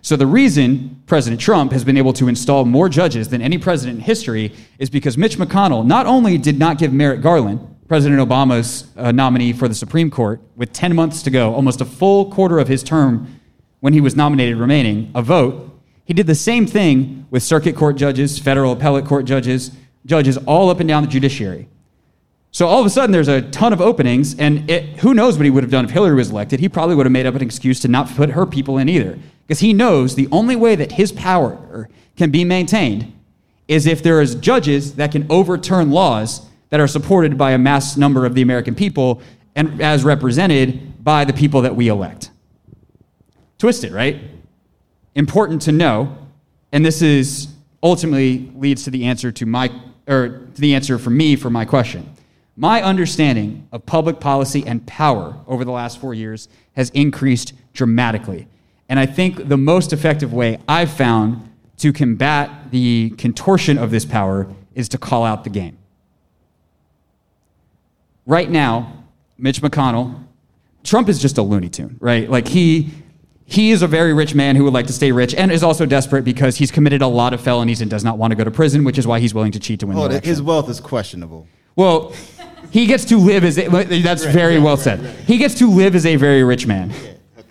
So, the reason President Trump has been able to install more judges than any president in history is because Mitch McConnell not only did not give Merrick Garland, President Obama's uh, nominee for the Supreme Court, with 10 months to go, almost a full quarter of his term when he was nominated remaining, a vote, he did the same thing with circuit court judges, federal appellate court judges, judges all up and down the judiciary. So all of a sudden, there's a ton of openings, and it, who knows what he would have done if Hillary was elected? He probably would have made up an excuse to not put her people in either, because he knows the only way that his power can be maintained is if there is judges that can overturn laws that are supported by a mass number of the American people and as represented by the people that we elect. Twisted, right? Important to know, and this is ultimately leads to the answer to my or to the answer for me for my question. My understanding of public policy and power over the last four years has increased dramatically. And I think the most effective way I've found to combat the contortion of this power is to call out the game. Right now, Mitch McConnell, Trump is just a Looney Tune, right? Like he he is a very rich man who would like to stay rich and is also desperate because he's committed a lot of felonies and does not want to go to prison, which is why he's willing to cheat to win Oh, the election. his wealth is questionable. Well, he gets to live as a, that's very well said. He gets to live as a very rich man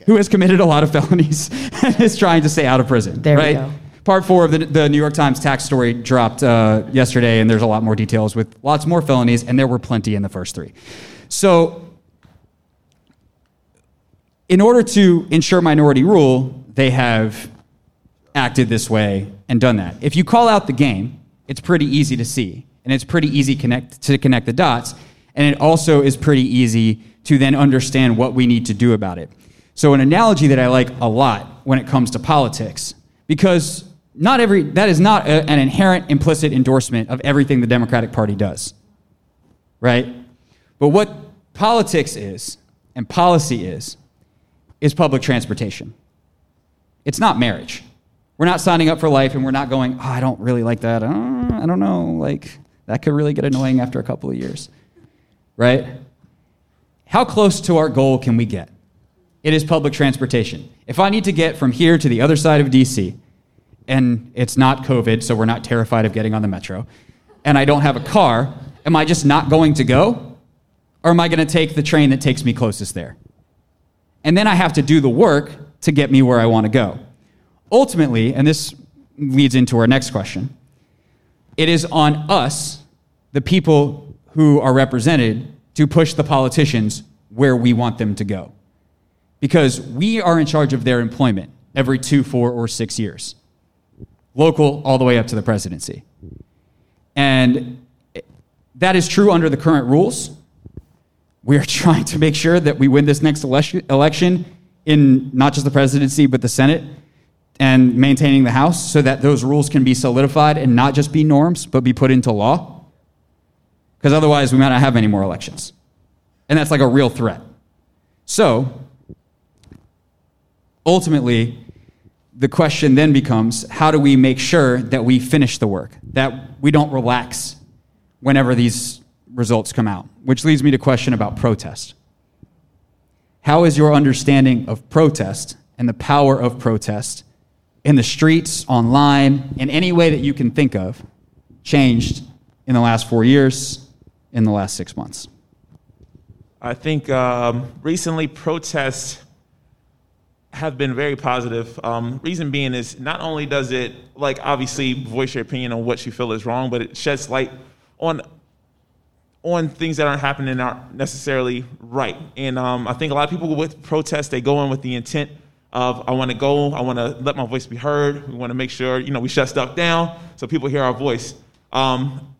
who has committed a lot of felonies and is trying to stay out of prison. There we right? go. Part four of the, the New York Times tax story dropped uh, yesterday, and there's a lot more details with lots more felonies, and there were plenty in the first three. So, in order to ensure minority rule, they have acted this way and done that. If you call out the game, it's pretty easy to see, and it's pretty easy connect, to connect the dots, and it also is pretty easy to then understand what we need to do about it. So, an analogy that I like a lot when it comes to politics, because not every that is not a- an inherent implicit endorsement of everything the Democratic Party does, right? But what politics is and policy is is public transportation. It's not marriage. We're not signing up for life and we're not going, oh, I don't really like that. Uh, I don't know. Like, that could really get annoying after a couple of years. Right? How close to our goal can we get? It is public transportation. If I need to get from here to the other side of DC, and it's not COVID, so we're not terrified of getting on the metro, and I don't have a car, am I just not going to go? Or am I going to take the train that takes me closest there? And then I have to do the work to get me where I want to go. Ultimately, and this leads into our next question, it is on us, the people who are represented, to push the politicians where we want them to go. Because we are in charge of their employment every two, four, or six years, local all the way up to the presidency. And that is true under the current rules. We are trying to make sure that we win this next election in not just the presidency, but the Senate and maintaining the House so that those rules can be solidified and not just be norms, but be put into law. Because otherwise, we might not have any more elections. And that's like a real threat. So, ultimately, the question then becomes how do we make sure that we finish the work, that we don't relax whenever these results come out? Which leads me to question about protest. How is your understanding of protest and the power of protest in the streets, online, in any way that you can think of, changed in the last four years, in the last six months? I think um, recently protests have been very positive. Um, reason being is not only does it, like, obviously voice your opinion on what you feel is wrong, but it sheds light on on things that aren't happening aren't necessarily right. And um, I think a lot of people with protests, they go in with the intent of I want to go, I want to let my voice be heard. We want to make sure you know we shut stuff down so people hear our voice. Um,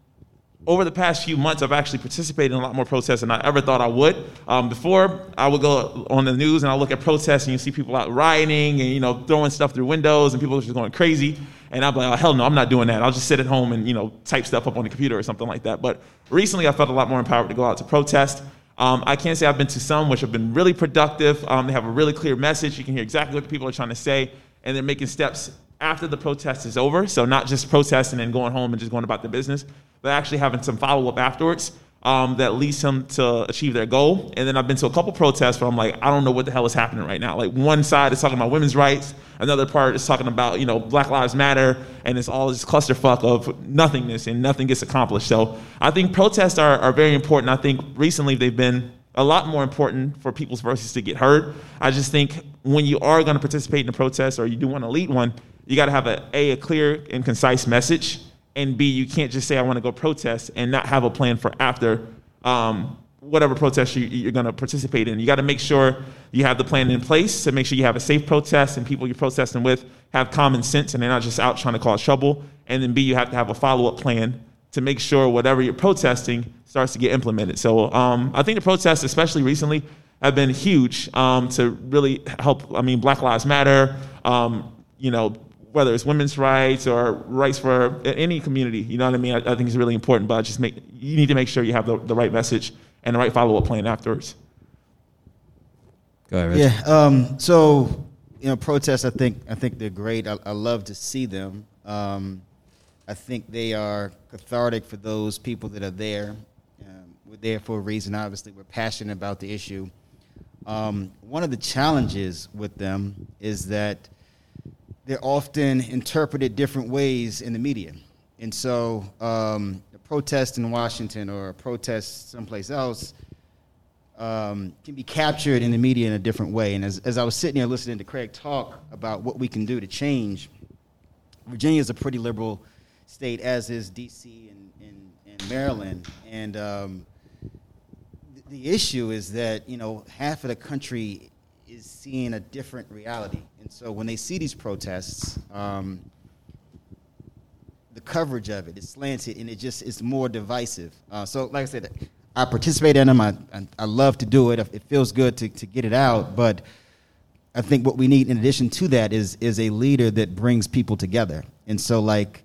over the past few months, I've actually participated in a lot more protests than I ever thought I would. Um, before, I would go on the news and I look at protests and you see people out rioting and you know throwing stuff through windows and people just going crazy. And I'm like, oh, hell no, I'm not doing that. I'll just sit at home and you know type stuff up on the computer or something like that. But recently, I felt a lot more empowered to go out to protest. Um, I can't say I've been to some which have been really productive. Um, they have a really clear message. You can hear exactly what the people are trying to say, and they're making steps after the protest is over. So not just protesting and going home and just going about the business, but actually having some follow up afterwards um, that leads them to achieve their goal. And then I've been to a couple protests where I'm like, I don't know what the hell is happening right now. Like one side is talking about women's rights, another part is talking about you know Black Lives Matter, and it's all this clusterfuck of nothingness and nothing gets accomplished. So I think protests are, are very important. I think recently they've been a lot more important for people's voices to get heard. I just think when you are going to participate in a protest or you do want to lead one, you got to have a, a, a clear and concise message, and B, you can't just say, I want to go protest and not have a plan for after um, whatever protest you, are going to participate in. You got to make sure you have the plan in place to make sure you have a safe protest and people you're protesting with have common sense and they're not just out trying to cause trouble. And then B, you have to have a follow up plan to make sure whatever you're protesting starts to get implemented. So um, I think the protests, especially recently, have been huge um, to really help. I mean, Black Lives Matter. Um, you know, whether it's women's rights or rights for any community. You know what I mean? I, I think it's really important, but just make you need to make sure you have the, the right message and the right follow up plan afterwards. Go ahead. Yeah. Um, so you know, protests. I think I think they're great. I, I love to see them. Um, I think they are cathartic for those people that are there. Um, we're there for a reason. Obviously, we're passionate about the issue. Um, one of the challenges with them is that they're often interpreted different ways in the media. And so um, a protest in Washington or a protest someplace else um, can be captured in the media in a different way. And as, as I was sitting here listening to Craig talk about what we can do to change, Virginia is a pretty liberal state, as is D.C. and, and, and Maryland. And um, the issue is that, you know, half of the country is seeing a different reality. And so when they see these protests, um, the coverage of it is slanted and it just is more divisive. Uh, so, like I said, I participate in them. I, I, I, love to do it. It feels good to, to get it out. But I think what we need in addition to that is, is a leader that brings people together. And so, like,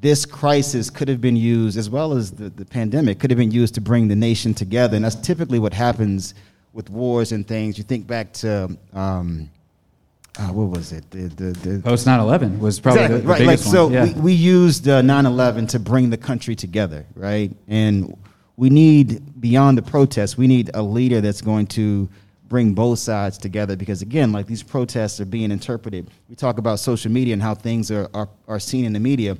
this crisis could have been used, as well as the, the pandemic, could have been used to bring the nation together. And that's typically what happens with wars and things. You think back to um, uh, what was it? The, the, the post 9/11 was probably exactly, the, the right. biggest like, so. Yeah. we, we used uh, 9/11 to bring the country together, right? And we need beyond the protests, we need a leader that's going to bring both sides together because again like these protests are being interpreted we talk about social media and how things are, are, are seen in the media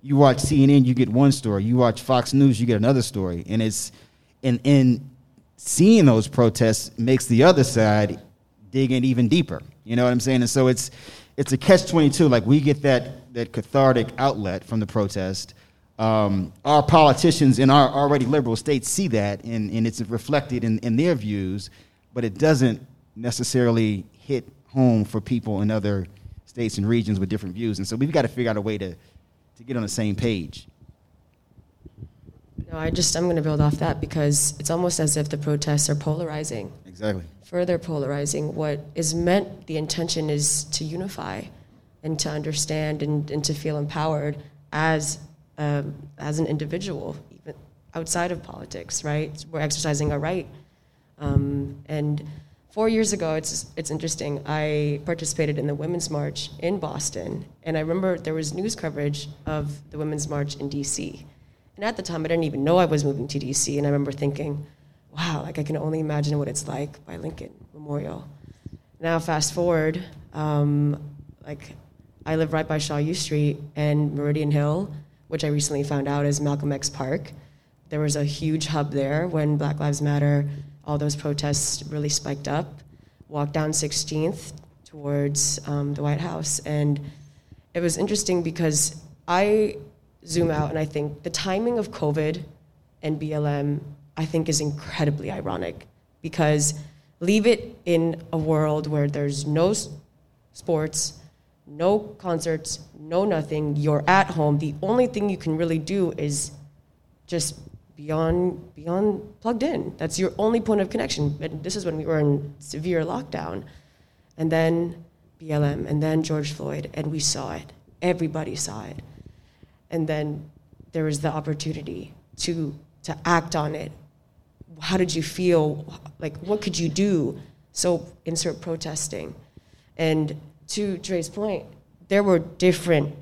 you watch cnn you get one story you watch fox news you get another story and it's and in seeing those protests makes the other side dig in even deeper you know what i'm saying and so it's it's a catch 22 like we get that that cathartic outlet from the protest um, our politicians in our already liberal states see that and, and it's reflected in, in their views but it doesn't necessarily hit home for people in other states and regions with different views. And so we've got to figure out a way to, to get on the same page. No, I just I'm going to build off that because it's almost as if the protests are polarizing. Exactly. Further polarizing. What is meant, the intention is to unify, and to understand and, and to feel empowered as um, as an individual, even outside of politics. Right? We're exercising a right um, and four years ago, it's, it's interesting, I participated in the Women's March in Boston. And I remember there was news coverage of the Women's March in DC. And at the time, I didn't even know I was moving to DC. And I remember thinking, wow, like I can only imagine what it's like by Lincoln Memorial. Now, fast forward, um, like I live right by Shaw U Street and Meridian Hill, which I recently found out is Malcolm X Park. There was a huge hub there when Black Lives Matter all those protests really spiked up. Walked down 16th towards um, the White House, and it was interesting because I zoom out and I think the timing of COVID and BLM I think is incredibly ironic because leave it in a world where there's no sports, no concerts, no nothing. You're at home. The only thing you can really do is just beyond beyond plugged in. That's your only point of connection. And this is when we were in severe lockdown. And then BLM, and then George Floyd, and we saw it. Everybody saw it. And then there was the opportunity to to act on it. How did you feel? Like, what could you do? So insert protesting. And to Dre's point, there were different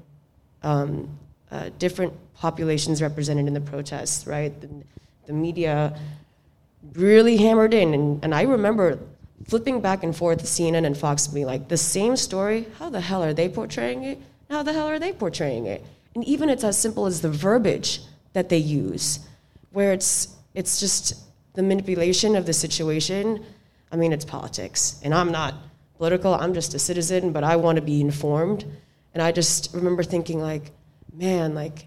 um, uh, different populations represented in the protests, right? The, the media really hammered in. And, and I remember flipping back and forth CNN and Fox being like, the same story, how the hell are they portraying it? How the hell are they portraying it? And even it's as simple as the verbiage that they use, where it's, it's just the manipulation of the situation. I mean, it's politics. And I'm not political, I'm just a citizen, but I want to be informed. And I just remember thinking, like, man, like,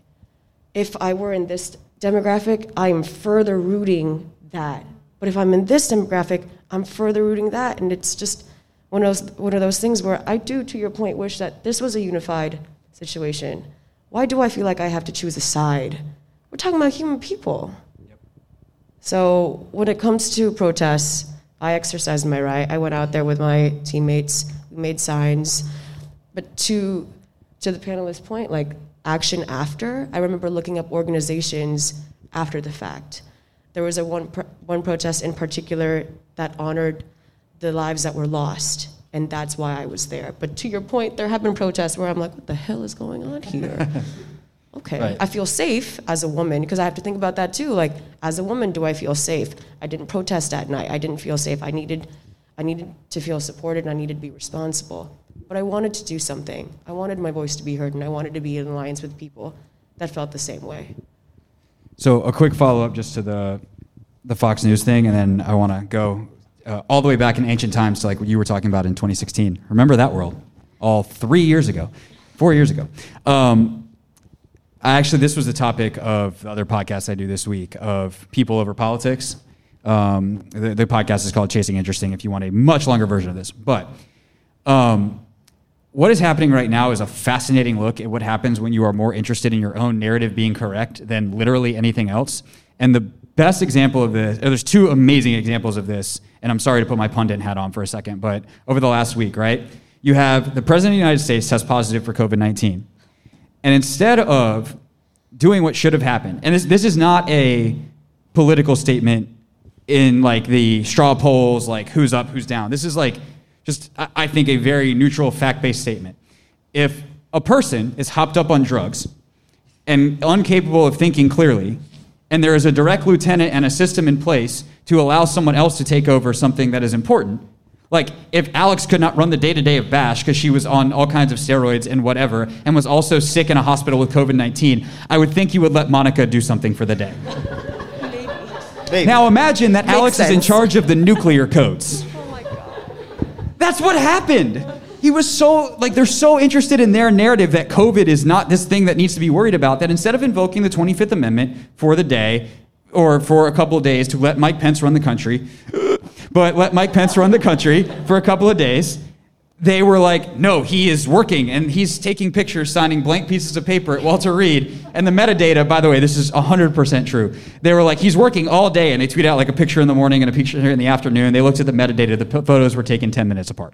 if I were in this demographic, I am further rooting that. But if I'm in this demographic, I'm further rooting that. And it's just one of those, one of those things where I do, to your point, wish that this was a unified situation. Why do I feel like I have to choose a side? We're talking about human people. Yep. So when it comes to protests, I exercised my right. I went out there with my teammates. We made signs. But to to the panelist's point, like action after. I remember looking up organizations after the fact. There was a one, one protest in particular that honored the lives that were lost, and that's why I was there. But to your point, there have been protests where I'm like, what the hell is going on here? okay, right. I feel safe as a woman because I have to think about that too. Like, as a woman, do I feel safe? I didn't protest that night. I didn't feel safe. I needed, I needed to feel supported, and I needed to be responsible but I wanted to do something. I wanted my voice to be heard, and I wanted to be in alliance with people that felt the same way. So, a quick follow up just to the the Fox News thing, and then I want to go uh, all the way back in ancient times to like what you were talking about in 2016. Remember that world? All three years ago, four years ago. Um, I actually, this was the topic of the other podcast I do this week of people over politics. Um, the, the, podcast is called Chasing Interesting. If you want a much longer version of this, but um, what is happening right now is a fascinating look at what happens when you are more interested in your own narrative being correct than literally anything else. And the best example of this, oh, there's two amazing examples of this, and I'm sorry to put my pundit hat on for a second, but over the last week, right? You have the President of the United States test positive for COVID 19. And instead of doing what should have happened, and this, this is not a political statement in like the straw polls, like who's up, who's down. This is like just, I think, a very neutral, fact based statement. If a person is hopped up on drugs and incapable of thinking clearly, and there is a direct lieutenant and a system in place to allow someone else to take over something that is important. Like, if Alex could not run the day to day of Bash because she was on all kinds of steroids and whatever, and was also sick in a hospital with COVID 19, I would think you would let Monica do something for the day. Maybe. Now imagine that Makes Alex is in charge of the nuclear codes. Oh That's what happened. He was so, like, they're so interested in their narrative that COVID is not this thing that needs to be worried about that instead of invoking the 25th Amendment for the day or for a couple of days to let Mike Pence run the country, but let Mike Pence run the country for a couple of days, they were like, no, he is working and he's taking pictures, signing blank pieces of paper at Walter Reed. And the metadata, by the way, this is 100% true. They were like, he's working all day. And they tweet out like a picture in the morning and a picture in the afternoon. They looked at the metadata. The p- photos were taken 10 minutes apart.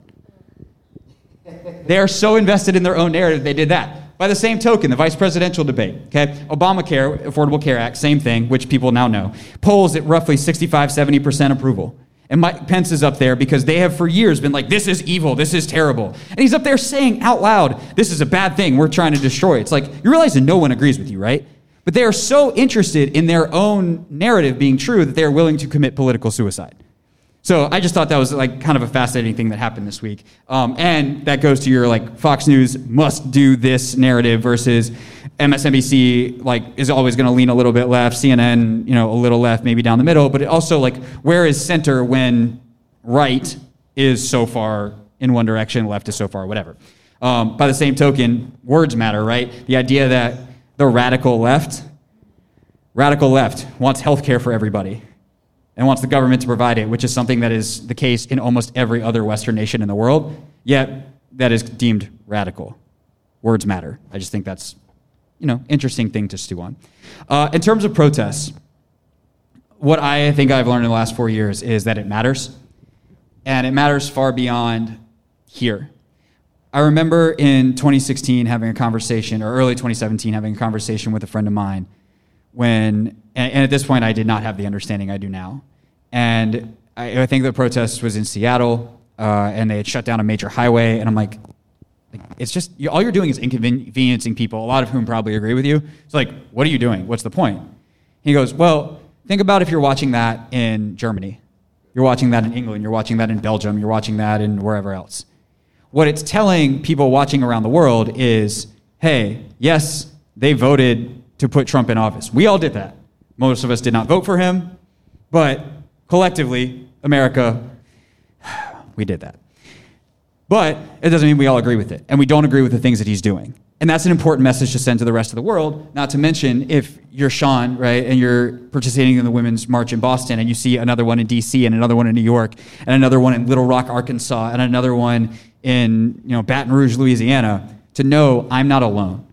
They are so invested in their own narrative, they did that. By the same token, the vice presidential debate, okay? Obamacare, Affordable Care Act, same thing, which people now know, polls at roughly 65, 70% approval. And Mike Pence is up there because they have for years been like, this is evil, this is terrible. And he's up there saying out loud, this is a bad thing, we're trying to destroy. It's like, you realize that no one agrees with you, right? But they are so interested in their own narrative being true that they are willing to commit political suicide. So I just thought that was like kind of a fascinating thing that happened this week. Um, and that goes to your like Fox News must do this narrative versus MSNBC like is always going to lean a little bit left, CNN you know a little left, maybe down the middle. But also like where is center when right is so far in one direction, left is so far whatever. Um, by the same token, words matter, right? The idea that the radical left, radical left wants health care for everybody and wants the government to provide it, which is something that is the case in almost every other Western nation in the world, yet that is deemed radical. Words matter. I just think that's, you know, interesting thing to stew on. Uh, in terms of protests, what I think I've learned in the last four years is that it matters, and it matters far beyond here. I remember in 2016 having a conversation, or early 2017 having a conversation with a friend of mine when, and, and at this point, I did not have the understanding I do now. And I, I think the protest was in Seattle, uh, and they had shut down a major highway, and I'm like, like it's just you, all you're doing is inconveniencing people, a lot of whom probably agree with you. It's like, what are you doing? What's the point? He goes, well, think about if you're watching that in Germany, you're watching that in England, you're watching that in Belgium, you're watching that in wherever else. What it's telling people watching around the world is, hey, yes, they voted to put Trump in office. We all did that. Most of us did not vote for him, but collectively, America, we did that. But it doesn't mean we all agree with it, and we don't agree with the things that he's doing. And that's an important message to send to the rest of the world. Not to mention, if you're Sean, right, and you're participating in the Women's March in Boston, and you see another one in D.C., and another one in New York, and another one in Little Rock, Arkansas, and another one in you know Baton Rouge, Louisiana, to know I'm not alone.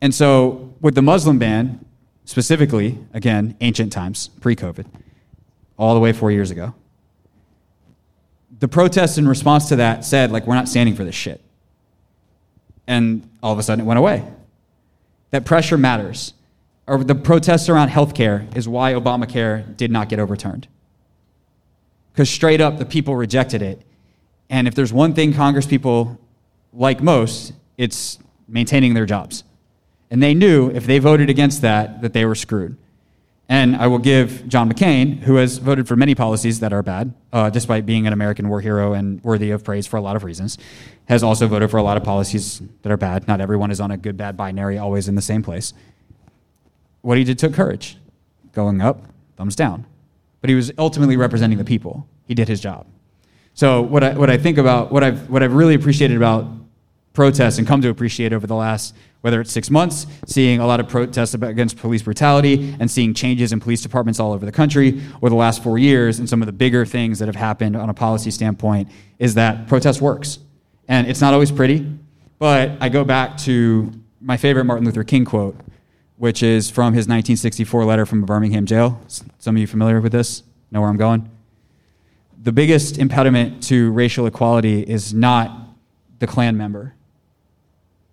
And so, with the Muslim ban, specifically, again, ancient times, pre-COVID, all the way four years ago, the protests in response to that said, like, we're not standing for this shit. And all of a sudden it went away. That pressure matters. Or the protests around healthcare is why Obamacare did not get overturned. Because straight up, the people rejected it. And if there's one thing Congress people like most, it's maintaining their jobs. And they knew if they voted against that, that they were screwed. And I will give John McCain, who has voted for many policies that are bad, uh, despite being an American war hero and worthy of praise for a lot of reasons, has also voted for a lot of policies that are bad. Not everyone is on a good bad binary, always in the same place. What he did took courage. Going up, thumbs down. But he was ultimately representing the people. He did his job. So what I, what I think about, what I've, what I've really appreciated about protests and come to appreciate over the last, whether it's six months, seeing a lot of protests against police brutality and seeing changes in police departments all over the country, or the last four years, and some of the bigger things that have happened on a policy standpoint, is that protest works. And it's not always pretty, but I go back to my favorite Martin Luther King quote, which is from his 1964 letter from a Birmingham jail. Some of you familiar with this? Know where I'm going? The biggest impediment to racial equality is not the Klan member.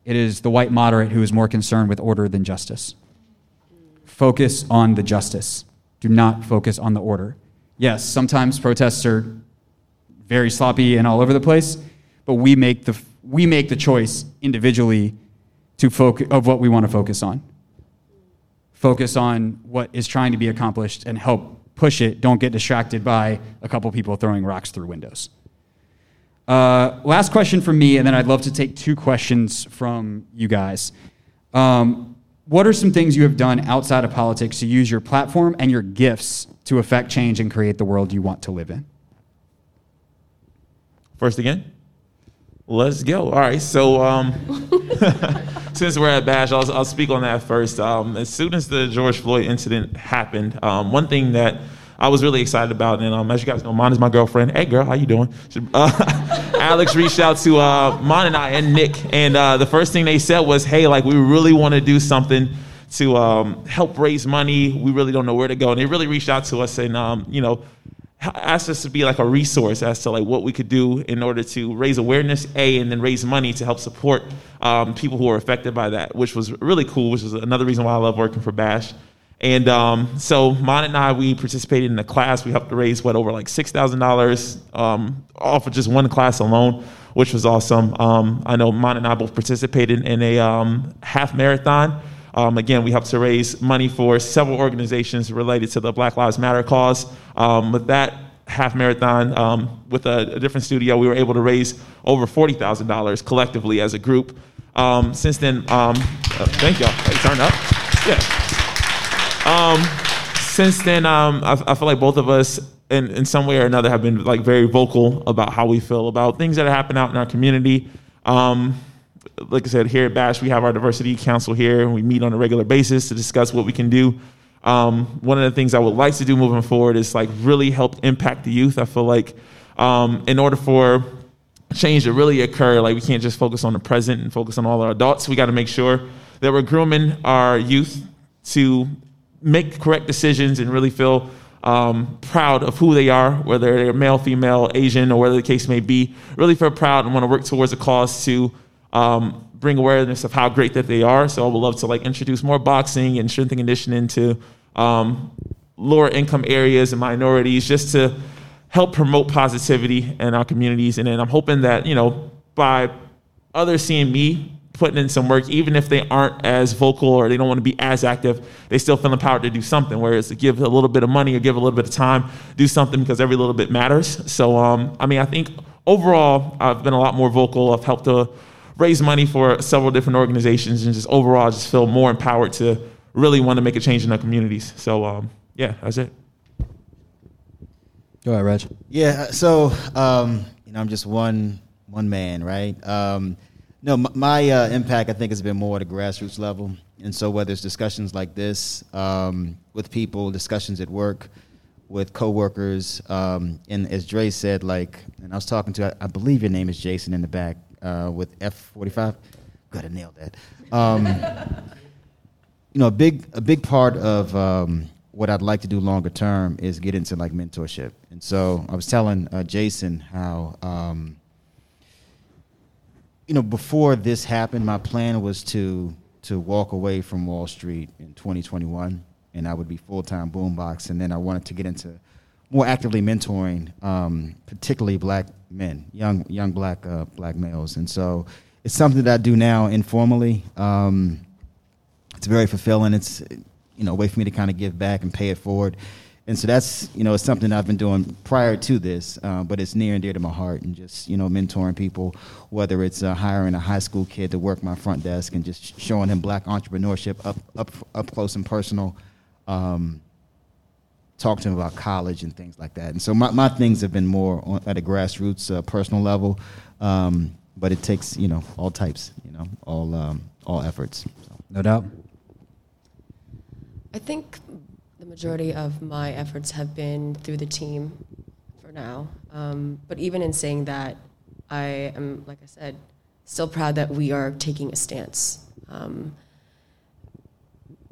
It is the white moderate who is more concerned with order than justice. Focus on the justice. Do not focus on the order. Yes, sometimes protests are very sloppy and all over the place, but we make the, we make the choice individually to focus, of what we want to focus on. focus on what is trying to be accomplished and help push it. Don't get distracted by a couple people throwing rocks through windows. Uh, last question from me, and then I'd love to take two questions from you guys. Um, what are some things you have done outside of politics to use your platform and your gifts to affect change and create the world you want to live in? First again? Let's go. All right. So, um, since we're at Bash, I'll, I'll, speak on that first. Um, as soon as the George Floyd incident happened, um, one thing that I was really excited about, and um, as you guys know, Mon is my girlfriend. Hey, girl, how you doing? Uh, Alex reached out to uh, Mon and I and Nick, and uh, the first thing they said was, "Hey, like we really want to do something." To um, help raise money, we really don't know where to go, and they really reached out to us and um, you know asked us to be like a resource as to like what we could do in order to raise awareness a and then raise money to help support um, people who are affected by that which was really cool which is another reason why i love working for bash and um, so mon and i we participated in a class we helped to raise what over like $6000 um, off of just one class alone which was awesome um, i know mon and i both participated in a um, half marathon um, again, we helped to raise money for several organizations related to the Black Lives Matter cause. Um, with that half marathon, with a, a, different studio, we were able to raise over $40,000 collectively as a group. Since then, uh, thank y'all. Hey, turn up. Yeah. Um, since then, I, I feel like both of us in, in some way or another have been like very vocal about how we feel about things that happen out in our community. Um, like I said, here at Bash, we have our diversity council here, and we meet on a regular basis to discuss what we can do. Um, one of the things I would like to do moving forward is like really help impact the youth. I feel like um, in order for change to really occur, like we can't just focus on the present and focus on all our adults. We got to make sure that we're grooming our youth to make correct decisions and really feel um, proud of who they are, whether they're male, female, Asian, or whatever the case may be. Really feel proud and want to work towards a cause to um, bring awareness of how great that they are. So I would love to like introduce more boxing and strength and conditioning to um, lower income areas and minorities, just to help promote positivity in our communities. And then I'm hoping that you know by others seeing me putting in some work, even if they aren't as vocal or they don't want to be as active, they still feel empowered to do something. Whereas to give a little bit of money or give a little bit of time, do something because every little bit matters. So um, I mean, I think overall I've been a lot more vocal. I've helped to raise money for several different organizations and just overall just feel more empowered to really want to make a change in our communities. So um, yeah, that's it. Go ahead, Reg. Yeah, so um, you know, I'm just one one man, right? Um, no, my, uh, impact I think has been more at a grassroots level, and so whether it's discussions like this um, with people, discussions at work with coworkers, um, and as Dre said, like, and I was talking to, I, I believe your name is Jason in the back uh, with F45. Gotta nail that. Um, you know, a big a big part of um, what I'd like to do longer term is get into like mentorship. And so I was telling uh, Jason how, um, you know, before this happened, my plan was to to walk away from Wall Street in 2021, and I would be full time boombox. And then I wanted to get into more actively mentoring, um, particularly black men, young young black uh, black males, and so it's something that I do now informally. Um, it's very fulfilling. It's you know a way for me to kind of give back and pay it forward, and so that's you know it's something I've been doing prior to this, uh, but it's near and dear to my heart, and just you know mentoring people, whether it's uh, hiring a high school kid to work my front desk and just showing him black entrepreneurship up up up close and personal. Um, talk to him about college and things like that. And so my, my things have been more on, at a grassroots, uh, personal level, um, but it takes you know all types, you know, all um, all efforts. So. No doubt. I think the majority of my efforts have been through the team for now. Um, but even in saying that, I am, like I said, still proud that we are taking a stance. Um,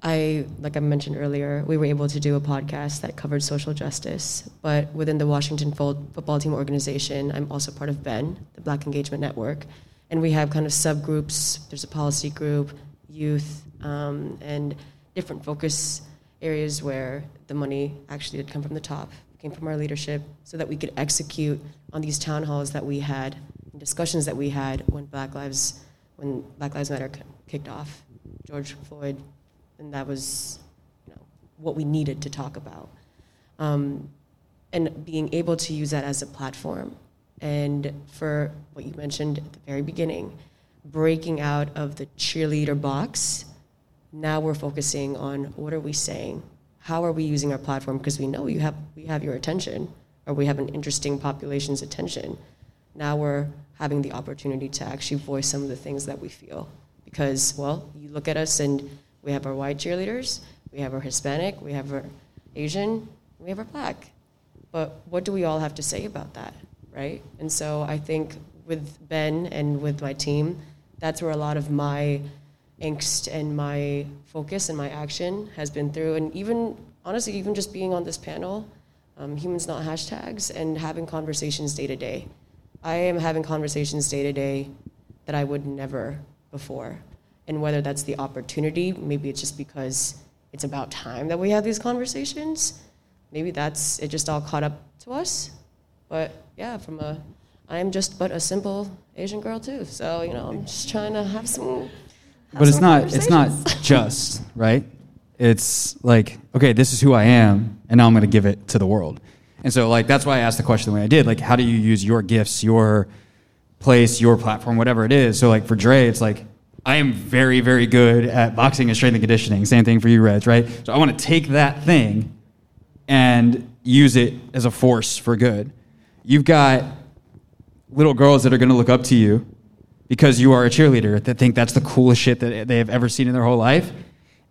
I, like I mentioned earlier, we were able to do a podcast that covered social justice. But within the Washington football team organization, I'm also part of BEN, the Black Engagement Network. And we have kind of subgroups. There's a policy group, youth, um, and different focus areas where the money actually did come from the top, came from our leadership, so that we could execute on these town halls that we had, discussions that we had when Black Lives, when Black Lives Matter kicked off. George Floyd and that was you know, what we needed to talk about. Um, and being able to use that as a platform. And for what you mentioned at the very beginning, breaking out of the cheerleader box, now we're focusing on what are we saying? How are we using our platform? Because we know you have, we have your attention, or we have an interesting population's attention. Now we're having the opportunity to actually voice some of the things that we feel. Because, well, you look at us and we have our white cheerleaders, we have our Hispanic, we have our Asian, we have our black. But what do we all have to say about that, right? And so I think with Ben and with my team, that's where a lot of my angst and my focus and my action has been through. And even, honestly, even just being on this panel, um, Humans Not Hashtags, and having conversations day to day. I am having conversations day to day that I would never before. And whether that's the opportunity, maybe it's just because it's about time that we have these conversations maybe that's it just all caught up to us. But yeah, from a I am just but a simple Asian girl too. So, you know, I'm just trying to have some but it's not it's not just, right? It's like, okay, this is who I am, and now I'm gonna give it to the world. And so like that's why I asked the question the way I did. Like, how do you use your gifts, your place, your platform, whatever it is? So like for Dre, it's like I am very, very good at boxing and strength and conditioning. Same thing for you, Reg, right? So I want to take that thing and use it as a force for good. You've got little girls that are going to look up to you because you are a cheerleader that think that's the coolest shit that they have ever seen in their whole life.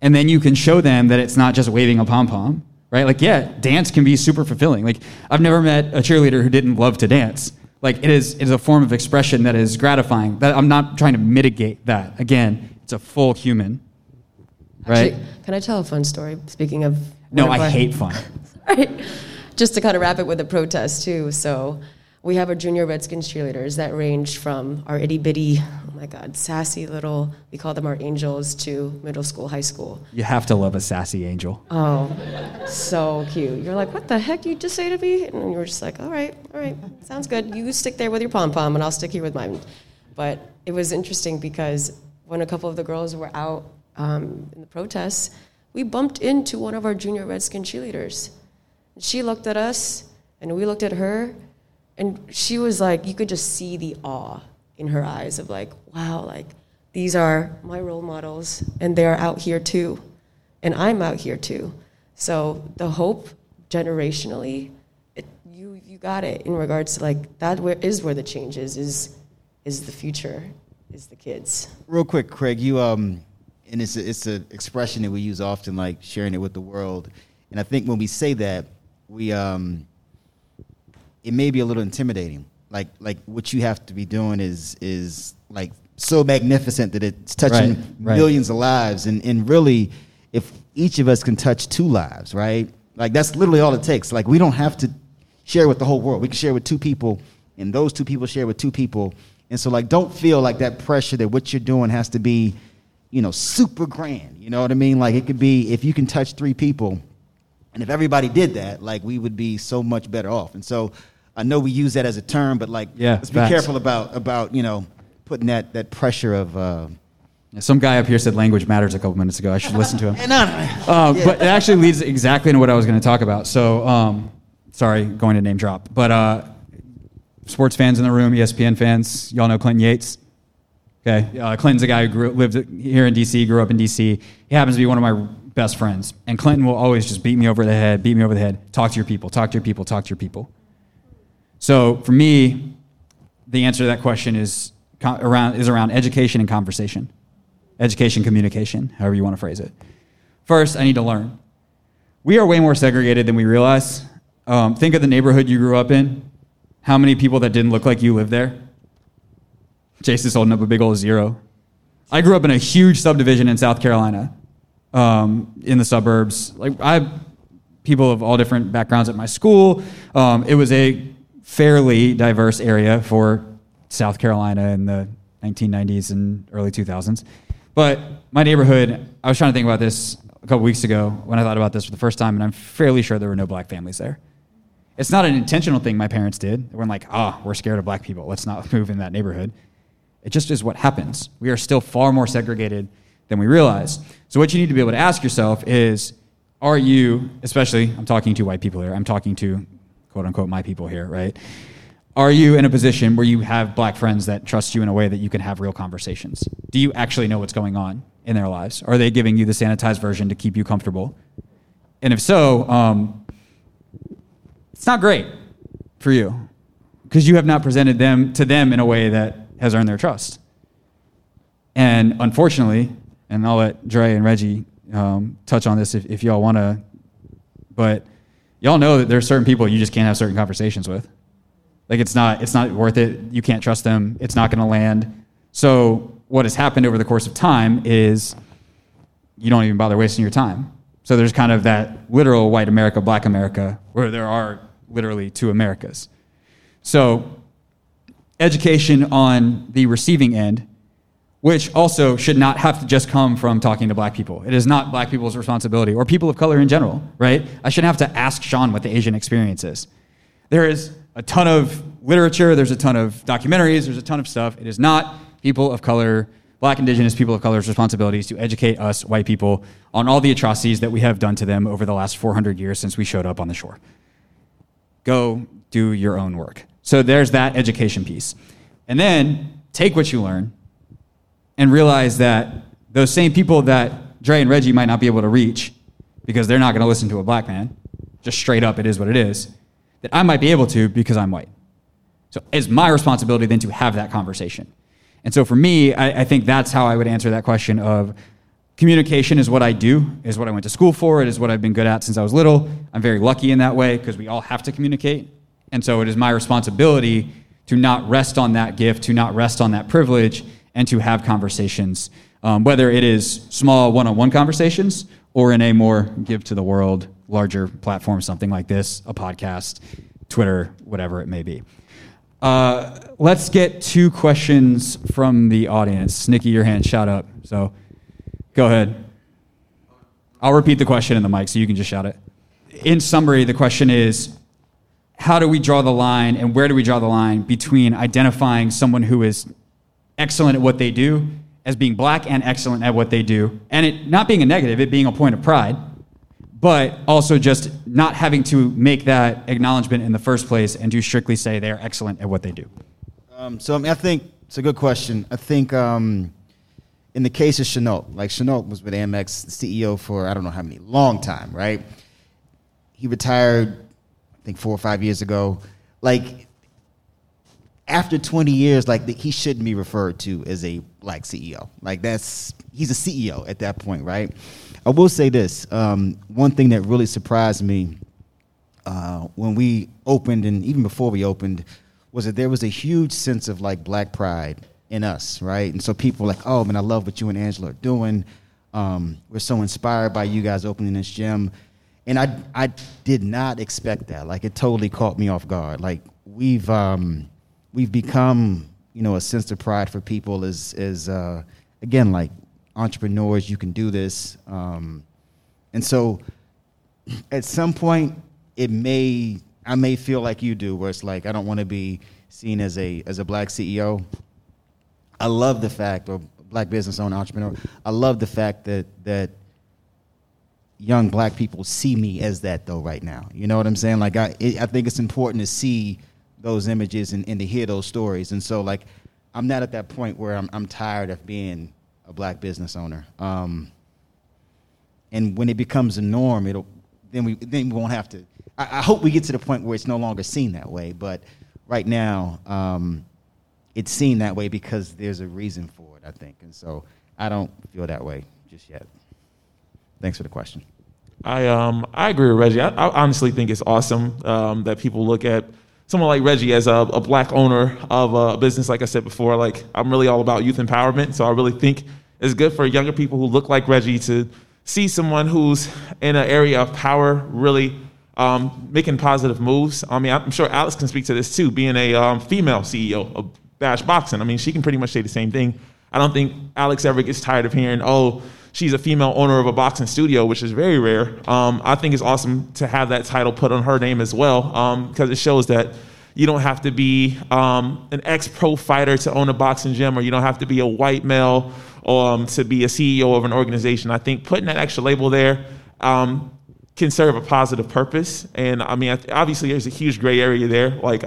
And then you can show them that it's not just waving a pom pom, right? Like, yeah, dance can be super fulfilling. Like, I've never met a cheerleader who didn't love to dance. Like, it is, it is a form of expression that is gratifying. That I'm not trying to mitigate that. Again, it's a full human, right? Actually, can I tell a fun story? Speaking of no, I hate fun. right? Just to kind of wrap it with a protest too. So we have our junior Redskins cheerleaders that range from our itty bitty, oh my God, sassy little, we call them our angels, to middle school, high school. You have to love a sassy angel. Oh, so cute. You're like, what the heck you just say to me? And you're just like, all right, all right, sounds good. You stick there with your pom pom, and I'll stick here with mine. But it was interesting because when a couple of the girls were out um, in the protests, we bumped into one of our junior Redskin cheerleaders. She looked at us, and we looked at her, and she was like, you could just see the awe in her eyes of like, wow, like these are my role models, and they're out here too, and I'm out here too. So the hope, generationally, it, you you got it in regards to like that. Where is where the change is is is the future, is the kids. Real quick, Craig, you um, and it's a, it's an expression that we use often, like sharing it with the world. And I think when we say that, we um, it may be a little intimidating. Like like what you have to be doing is is like so magnificent that it's touching Right, right. millions of lives. And and really, if each of us can touch two lives, right? Like that's literally all it takes. Like we don't have to share with the whole world. We can share with two people, and those two people share with two people. And so like don't feel like that pressure that what you're doing has to be, you know, super grand. You know what I mean? Like it could be if you can touch three people, and if everybody did that, like we would be so much better off. And so I know we use that as a term, but like Yeah, let's be facts. careful about about, you know, putting that that pressure of uh Some guy up here said language matters a couple minutes ago. I should listen to him. I- Um, But it actually leads exactly into what I was going to talk about. So, um, sorry, going to name drop. But uh, sports fans in the room, ESPN fans, y'all know Clinton Yates. Okay, uh, Clinton's a guy who grew, lived here in D.C., grew up in D.C. He happens to be one of my best friends, and Clinton will always just beat me over the head, beat me over the head. Talk to your people, talk to your people, talk to your people. So for me, the answer to that question is around is around education and conversation, education, communication, however you want to phrase it. First, I need to learn. We are way more segregated than we realize. Um, think of the neighborhood you grew up in. How many people that didn't look like you lived there? Chase is holding up a big old zero. I grew up in a huge subdivision in South Carolina, um, in the suburbs. Like I people of all different backgrounds at my school. Um, it was a fairly diverse area for South Carolina in the 1990s and early 2000s. But my neighborhood, I was trying to think about this a couple weeks ago when I thought about this for the first time, and I'm fairly sure there were no black families there. It's not an intentional thing my parents did. They weren't like, ah, we're scared of black people. Let's not move in that neighborhood. It just is what happens. We are still far more segregated than we realize. So, what you need to be able to ask yourself is are you, especially, I'm talking to white people here, I'm talking to quote unquote my people here, right? Are you in a position where you have black friends that trust you in a way that you can have real conversations? Do you actually know what's going on in their lives? Are they giving you the sanitized version to keep you comfortable? And if so, um, it's not great for you because you have not presented them to them in a way that has earned their trust. And unfortunately, and I'll let Dre and Reggie um, touch on this if, if y'all want to, but y'all know that there's certain people you just can't have certain conversations with. Like it's not it's not worth it. You can't trust them. It's not going to land. So what has happened over the course of time is you don't even bother wasting your time. So there's kind of that literal white America, black America, where there are literally two Americas. So education on the receiving end which also should not have to just come from talking to black people. It is not black people's responsibility or people of color in general, right? I shouldn't have to ask Sean what the Asian experience is. There is a ton of literature, there's a ton of documentaries, there's a ton of stuff. It is not people of color, black, indigenous people of color's responsibilities to educate us, white people, on all the atrocities that we have done to them over the last 400 years since we showed up on the shore. Go do your own work. So there's that education piece. And then take what you learn and realize that those same people that Dre and Reggie might not be able to reach because they're not going to listen to a black man, just straight up, it is what it is, that I might be able to because I'm white. So it's my responsibility then to have that conversation. And so for me, I, I, think that's how I would answer that question of communication is what I do, is what I went to school for, it is what I've been good at since I was little. I'm very lucky in that way because we all have to communicate. And so it is my responsibility to not rest on that gift, to not rest on that privilege, and to have conversations, um, whether it is small one on one conversations or in a more give to the world, larger platform, something like this, a podcast, Twitter, whatever it may be. Uh, let's get two questions from the audience. Nikki, your hand shot up. So go ahead. I'll repeat the question in the mic so you can just shout it. In summary, the question is how do we draw the line and where do we draw the line between identifying someone who is excellent at what they do as being black and excellent at what they do. And it not being a negative, it being a point of pride, but also just not having to make that acknowledgement in the first place and to strictly say they are excellent at what they do. Um, so I, mean, I think it's a good question. I think um, in the case of Chenault, like Chenault was with Amex CEO for I don't know how many, long time, right? He retired, I think four or five years ago. Like after 20 years, like the, he shouldn't be referred to as a black CEO. Like that's he's a CEO at that point, right? I will say this: um, one thing that really surprised me uh, when we opened, and even before we opened, was that there was a huge sense of like black pride in us, right? And so people were like, "Oh man, I love what you and Angela are doing. Um, we're so inspired by you guys opening this gym." And I I did not expect that. Like it totally caught me off guard. Like we've um, we've become you know a sense of pride for people is as uh, again like entrepreneurs you can do this um, and so at some point it may i may feel like you do where it's like i don't want to be seen as a as a black ceo i love the fact or black business owner entrepreneur i love the fact that that young black people see me as that though right now. You know what i'm saying? Like i it, i think it's important to see those images and, and to hear those stories. And so, like, I'm not at that point where I'm, I'm tired of being a black business owner. Um, and when it becomes a norm, it'll then we then we won't have to. I, I, hope we get to the point where it's no longer seen that way. But right now, um, it's seen that way because there's a reason for it. I think, and so I don't feel that way just yet. Thanks for the question. I um I agree with Reggie. I, I honestly think it's awesome um, that people look at someone like Reggie as a, a, black owner of a business, like I said before, like I'm really all about youth empowerment. So I really think it's good for younger people who look like Reggie to see someone who's in an area of power really um, making positive moves. I mean, I'm sure Alex can speak to this too, being a um, female CEO of Bash Boxing. I mean, she can pretty much say the same thing. I don't think Alex ever gets tired of hearing, oh, she's a female owner of a boxing studio, which is very rare. Um, I think it's awesome to have that title put on her name as well because um, it shows that you don't have to be um, an ex-pro fighter to own a boxing gym, or you don't have to be a white male um, to be a CEO of an organization. I think putting that extra label there, um, can serve a positive purpose. And I mean, obviously, there's a huge gray area there. Like,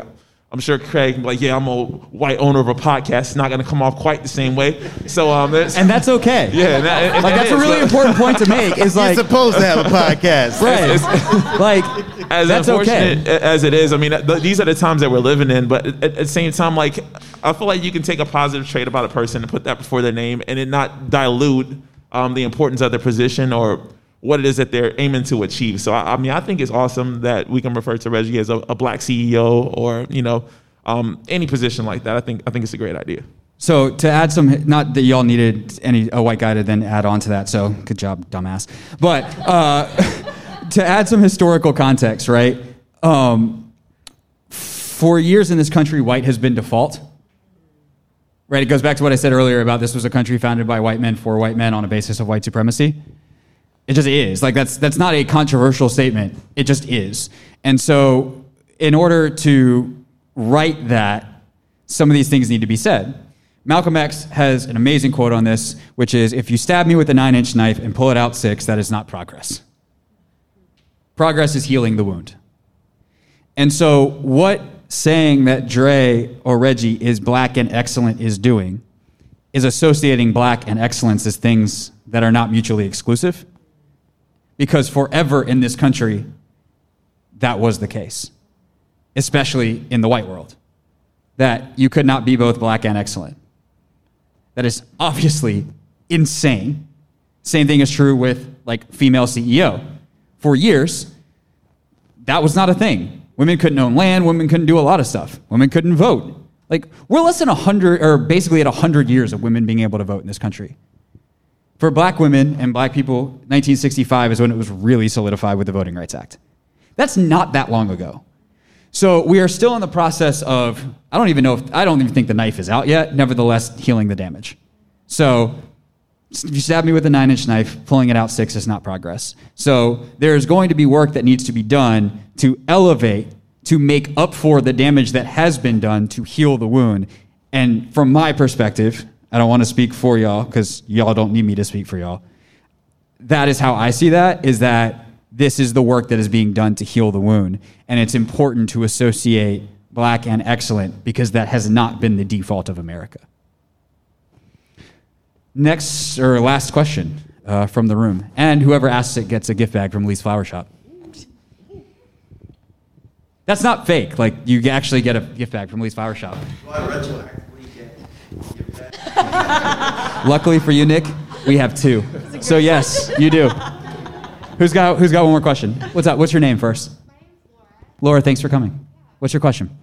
I'm sure Craig, like, yeah, I'm a white owner of a podcast. It's not going to come off quite the same way. So, um, and that's okay. Yeah, and that, and like that's a really important point to make. Is like you're supposed to have a podcast, right? like as that's unfortunate okay. as it is. I mean, th- these are the times that we're living in. But at, at the same time, like, I feel like you can take a positive trait about a person and put that before their name, and it not dilute um, the importance of their position or what it is that they're aiming to achieve. So I, I mean, I think it's awesome that we can refer to Reggie as a, a black CEO or you know um, any position like that. I think I think it's a great idea. So to add some, not that y'all needed any a white guy to then add on to that. So good job, dumbass. But uh, to add some historical context, right? Um, for years in this country, white has been default. Right. It goes back to what I said earlier about this was a country founded by white men for white men on a basis of white supremacy. It just is. Like that's that's not a controversial statement. It just is. And so in order to write that, some of these things need to be said. Malcolm X has an amazing quote on this, which is if you stab me with a nine inch knife and pull it out six, that is not progress. Progress is healing the wound. And so, what saying that Dre or Reggie is black and excellent is doing is associating black and excellence as things that are not mutually exclusive because forever in this country, that was the case, especially in the white world, that you could not be both black and excellent. That is obviously insane. Same thing is true with like female CEO. For years, that was not a thing. Women couldn't own land, women couldn't do a lot of stuff. Women couldn't vote. Like we're less than 100 or basically at 100 years of women being able to vote in this country. For black women and black people, 1965 is when it was really solidified with the Voting Rights Act. That's not that long ago. So we are still in the process of, I don't even know if, I don't even think the knife is out yet, nevertheless, healing the damage. So if you stab me with a nine inch knife, pulling it out six is not progress. So there's going to be work that needs to be done to elevate, to make up for the damage that has been done to heal the wound. And from my perspective, I don't want to speak for y'all because y'all don't need me to speak for y'all. That is how I see that, is that this is the work that is being done to heal the wound. And it's important to associate black and excellent because that has not been the default of America. Next or last question uh, from the room. And whoever asks it gets a gift bag from Lee's Flower Shop. That's not fake. Like, you actually get a gift bag from Lee's Flower Shop. Luckily for you, Nick, we have two. So yes, you do. Who's got Who's got one more question? What's up? What's your name first? Laura, thanks for coming. What's your question?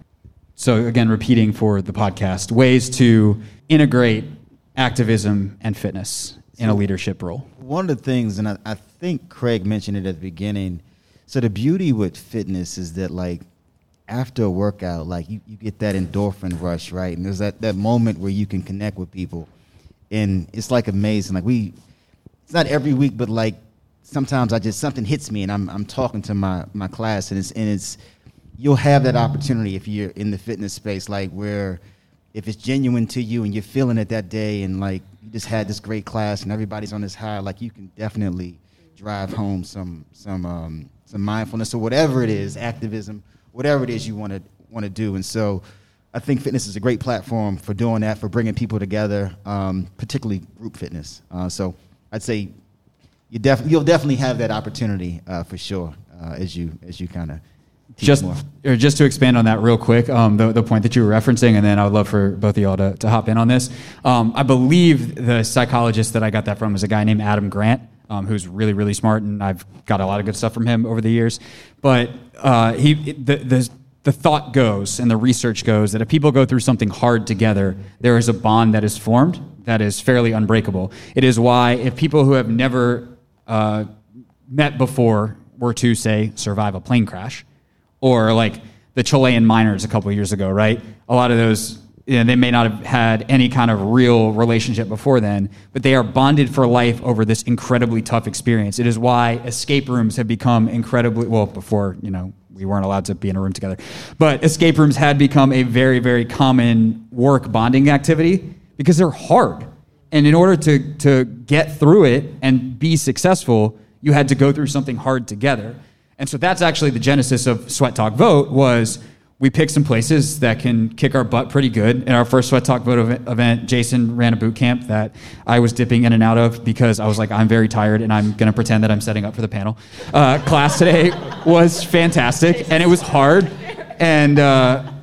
So again, repeating for the podcast, ways to integrate activism and fitness in a leadership role. One of the things, and I, I think Craig mentioned it at the beginning. So the beauty with fitness is that like after a workout, like you, you get that endorphin rush, right? And there's that, that moment where you can connect with people. And it's like amazing. Like we it's not every week, but like sometimes I just something hits me and I'm I'm talking to my, my class and it's and it's you'll have that opportunity if you're in the fitness space, like where if it's genuine to you and you're feeling it that day and like you just had this great class and everybody's on this high, like you can definitely drive home some some um, some mindfulness or whatever it is, activism whatever it is you want to want to do. And so, I think fitness is a great platform for doing that, for bringing people together, um, particularly group fitness. Uh, so, I'd say you def- you'll definitely have that opportunity uh, for sure uh, as you as you kind of just or just to expand on that real quick, um, the, the point that you were referencing, and then I would love for both of y'all to, to hop in on this. Um, I believe the psychologist that I got that from is a guy named Adam Grant um, who's really really smart, and I've got a lot of good stuff from him over the years. But uh, he the, the the thought goes and the research goes that if people go through something hard together, there is a bond that is formed that is fairly unbreakable. It is why if people who have never uh, met before were to say survive a plane crash, or like the Chilean miners a couple years ago, right? A lot of those you know, they may not have had any kind of real relationship before then, but they are bonded for life over this incredibly tough experience. It is why escape rooms have become incredibly well before you know we weren't allowed to be in a room together, but escape rooms had become a very very common work bonding activity because they're hard, and in order to to get through it and be successful, You had to go through something hard together. And so that's actually the genesis of Sweat Talk Vote was we picked some places that can kick our butt pretty good. In our first Sweat Talk Vote event, Jason ran a boot camp that I was dipping in and out of because I was like, I'm very tired and I'm going to pretend that I'm setting up for the panel. Uh, class today was fantastic and it was hard. And, uh,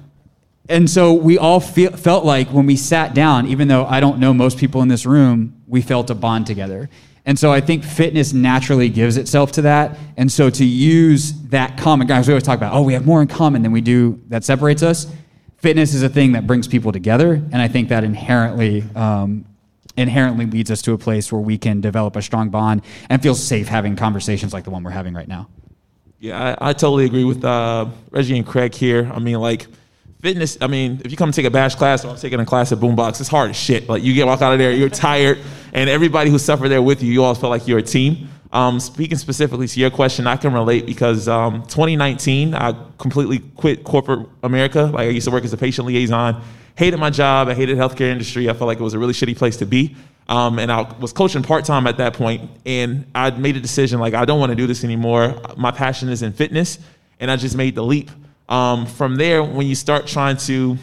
and so we all feel, felt like when we sat down, even though I don't know most people in this room, we felt a bond together. And so I think fitness naturally gives itself to that. And so to use that common, guys, we always talk about, oh, we have more in common than we do that separates us. Fitness is a thing that brings people together. And I think that inherently, um, inherently leads us to a place where we can develop a strong bond and feel safe having conversations like the one we're having right now. Yeah, I, I totally agree with uh, Reggie and Craig here. I mean, like, fitness, I mean, if you come take a bash class or I'm taking a class at Boombox, it's hard as shit. Like you get walk out of there, you're tired, and everybody who suffered there with you, you all feel like you're a team. Um, speaking specifically to your question, I can relate because um, 2019, I completely quit corporate America. Like I used to work as a patient liaison, hated my job, I hated healthcare industry. I felt like it was a really shitty place to be. Um, and I was coaching part time at that point, and I made a decision like I don't want to do this anymore. My passion is in fitness, and I just made the leap. Um, from there, when you start trying to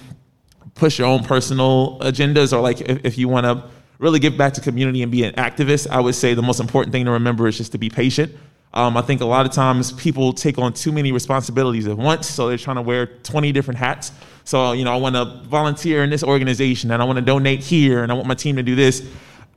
push your own personal agendas, or like if, if you want to really give back to community and be an activist, I would say the most important thing to remember is just to be patient. Um, I think a lot of times people take on too many responsibilities at once, so they're trying to wear 20 different hats. So, you know, I want to volunteer in this organization and I want to donate here and I want my team to do this.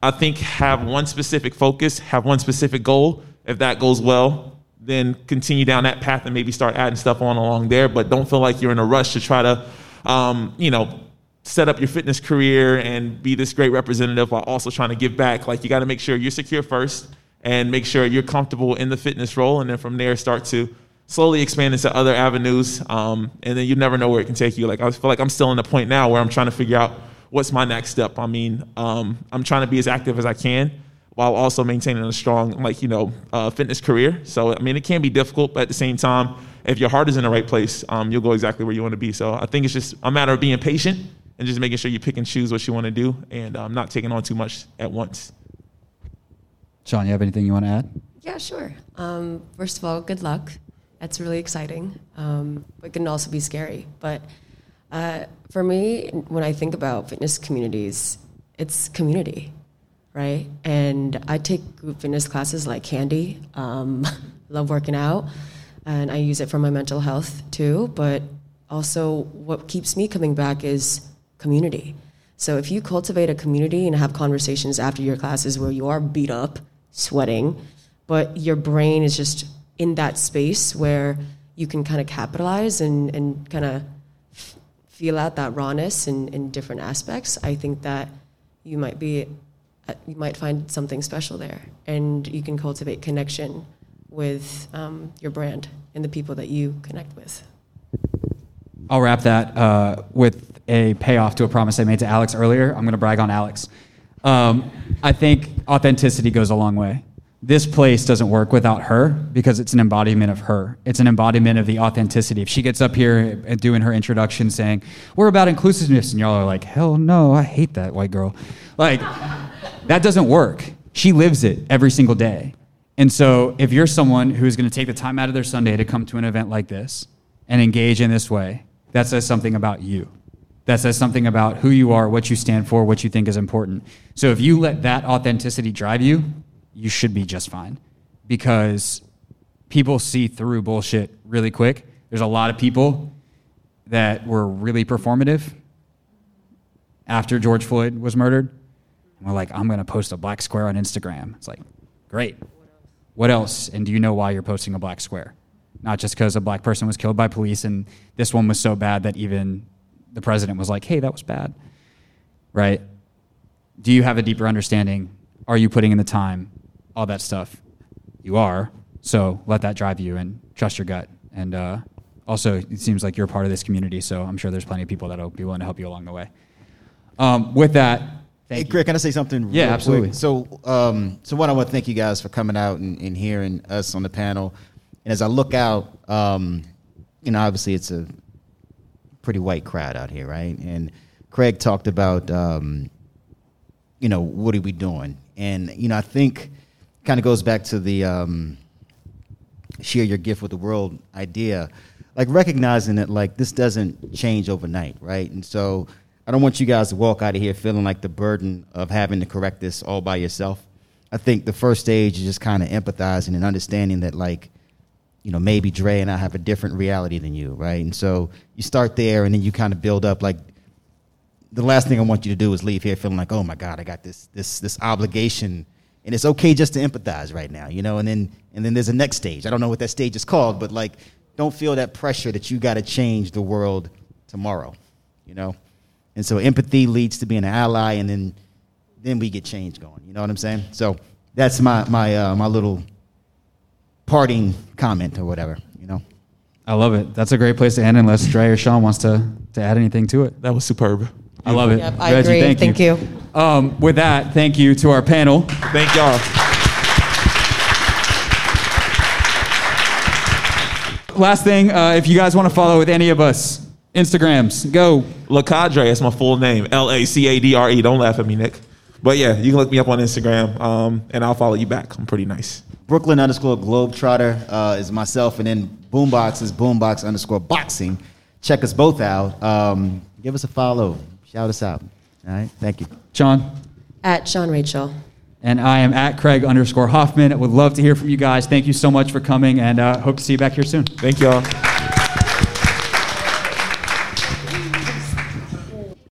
I think have one specific focus, have one specific goal. If that goes well, then continue down that path and maybe start adding stuff on along there. But don't feel like you're in a rush to try to, um, you know, set up your fitness career and be this great representative while also trying to give back. Like you got to make sure you're secure first and make sure you're comfortable in the fitness role, and then from there start to slowly expand into other avenues. Um, and then you never know where it can take you. Like I feel like I'm still in the point now where I'm trying to figure out what's my next step. I mean, um, I'm trying to be as active as I can while also maintaining a strong, like, you know, uh, fitness career. So, I mean, it can be difficult, but at the same time, if your heart is in the right place, um, you'll go exactly where you want to be. So I think it's just a matter of being patient and just making sure you pick and choose what you want to do and um, not taking on too much at once. Sean, you have anything you want to add? Yeah, sure. Um, first of all, good luck. That's really exciting. Um, but it can also be scary. But uh, for me, when I think about fitness communities, it's community right? And I take group fitness classes like candy. Um, love working out, and I use it for my mental health too. But also, what keeps me coming back is community. So if you cultivate a community and have conversations after your classes where you are beat up, sweating, but your brain is just in that space where you can kind of capitalize and, and kind of feel out that rawness in, in different aspects, I think that you might be you might find something special there, and you can cultivate connection with um, your brand and the people that you connect with. I'll wrap that uh, with a payoff to a promise I made to Alex earlier. I'm going to brag on Alex. Um, I think authenticity goes a long way. This place doesn't work without her because it's an embodiment of her. It's an embodiment of the authenticity. If she gets up here and doing her introduction saying, We're about inclusiveness, and y'all are like, Hell no, I hate that white girl. Like, that doesn't work. She lives it every single day. And so, if you're someone who's going to take the time out of their Sunday to come to an event like this and engage in this way, that says something about you. That says something about who you are, what you stand for, what you think is important. So, if you let that authenticity drive you, you should be just fine because people see through bullshit really quick. There's a lot of people that were really performative after George Floyd was murdered we're like, I'm going to post a black square on Instagram. It's like, great. What else? And do you know why you're posting a black square? Not just because a black person was killed by police and this one was so bad that even the president was like, hey, that was bad. Right? Do you have a deeper understanding? Are you putting in the time? All that stuff. You are. So let that drive you and trust your gut. And uh, also, it seems like you're part of this community, so I'm sure there's plenty of people that'll be willing to help you along the way. Um, with that, Thank hey, Greg, can I say something? Yeah, absolutely. Quick? So, um, so one, I want to thank you guys for coming out and, and hearing us on the panel. And as I look out, um, you know, obviously it's a pretty white crowd out here, right? And Craig talked about, um, you know, what are we doing? And you know, I think kind of goes back to the um, share your gift with the world idea, like recognizing that like this doesn't change overnight, right? And so I don't want you guys to walk out of here feeling like the burden of having to correct this all by yourself. I think the first stage is just kind of empathizing and understanding that like you know, maybe Dre and I have a different reality than you, right? And so you start there and then you kind of build up like the last thing I want you to do is leave here feeling like, oh my God, I got this this this obligation. And it's okay just to empathize right now, you know, and then and then there's a next stage. I don't know what that stage is called, but like don't feel that pressure that you gotta change the world tomorrow, you know? And so empathy leads to being an ally and then then we get change going. You know what I'm saying? So that's my my uh, my little parting comment or whatever, you know. I love it. That's a great place to end unless Dre or Sean wants to, to add anything to it. That was superb. I love it. Yep, I agree. Thank, Thank you. you. Um, with that, thank you to our panel. Thank y'all. Last thing, uh, if you guys want to follow with any of us, Instagrams, go. Lacadre, that's my full name. L A C A D R E. Don't laugh at me, Nick. But yeah, you can look me up on Instagram, um, and I'll follow you back. I'm pretty nice. Brooklyn underscore Globetrotter uh, is myself, and then Boombox is Boombox underscore Boxing. Check us both out. Um, give us a follow. Shout us out. All right. Thank you. Sean. At Sean Rachel. And I am at Craig underscore Hoffman. I would love to hear from you guys. Thank you so much for coming, and uh, hope to see you back here soon. Thank y'all.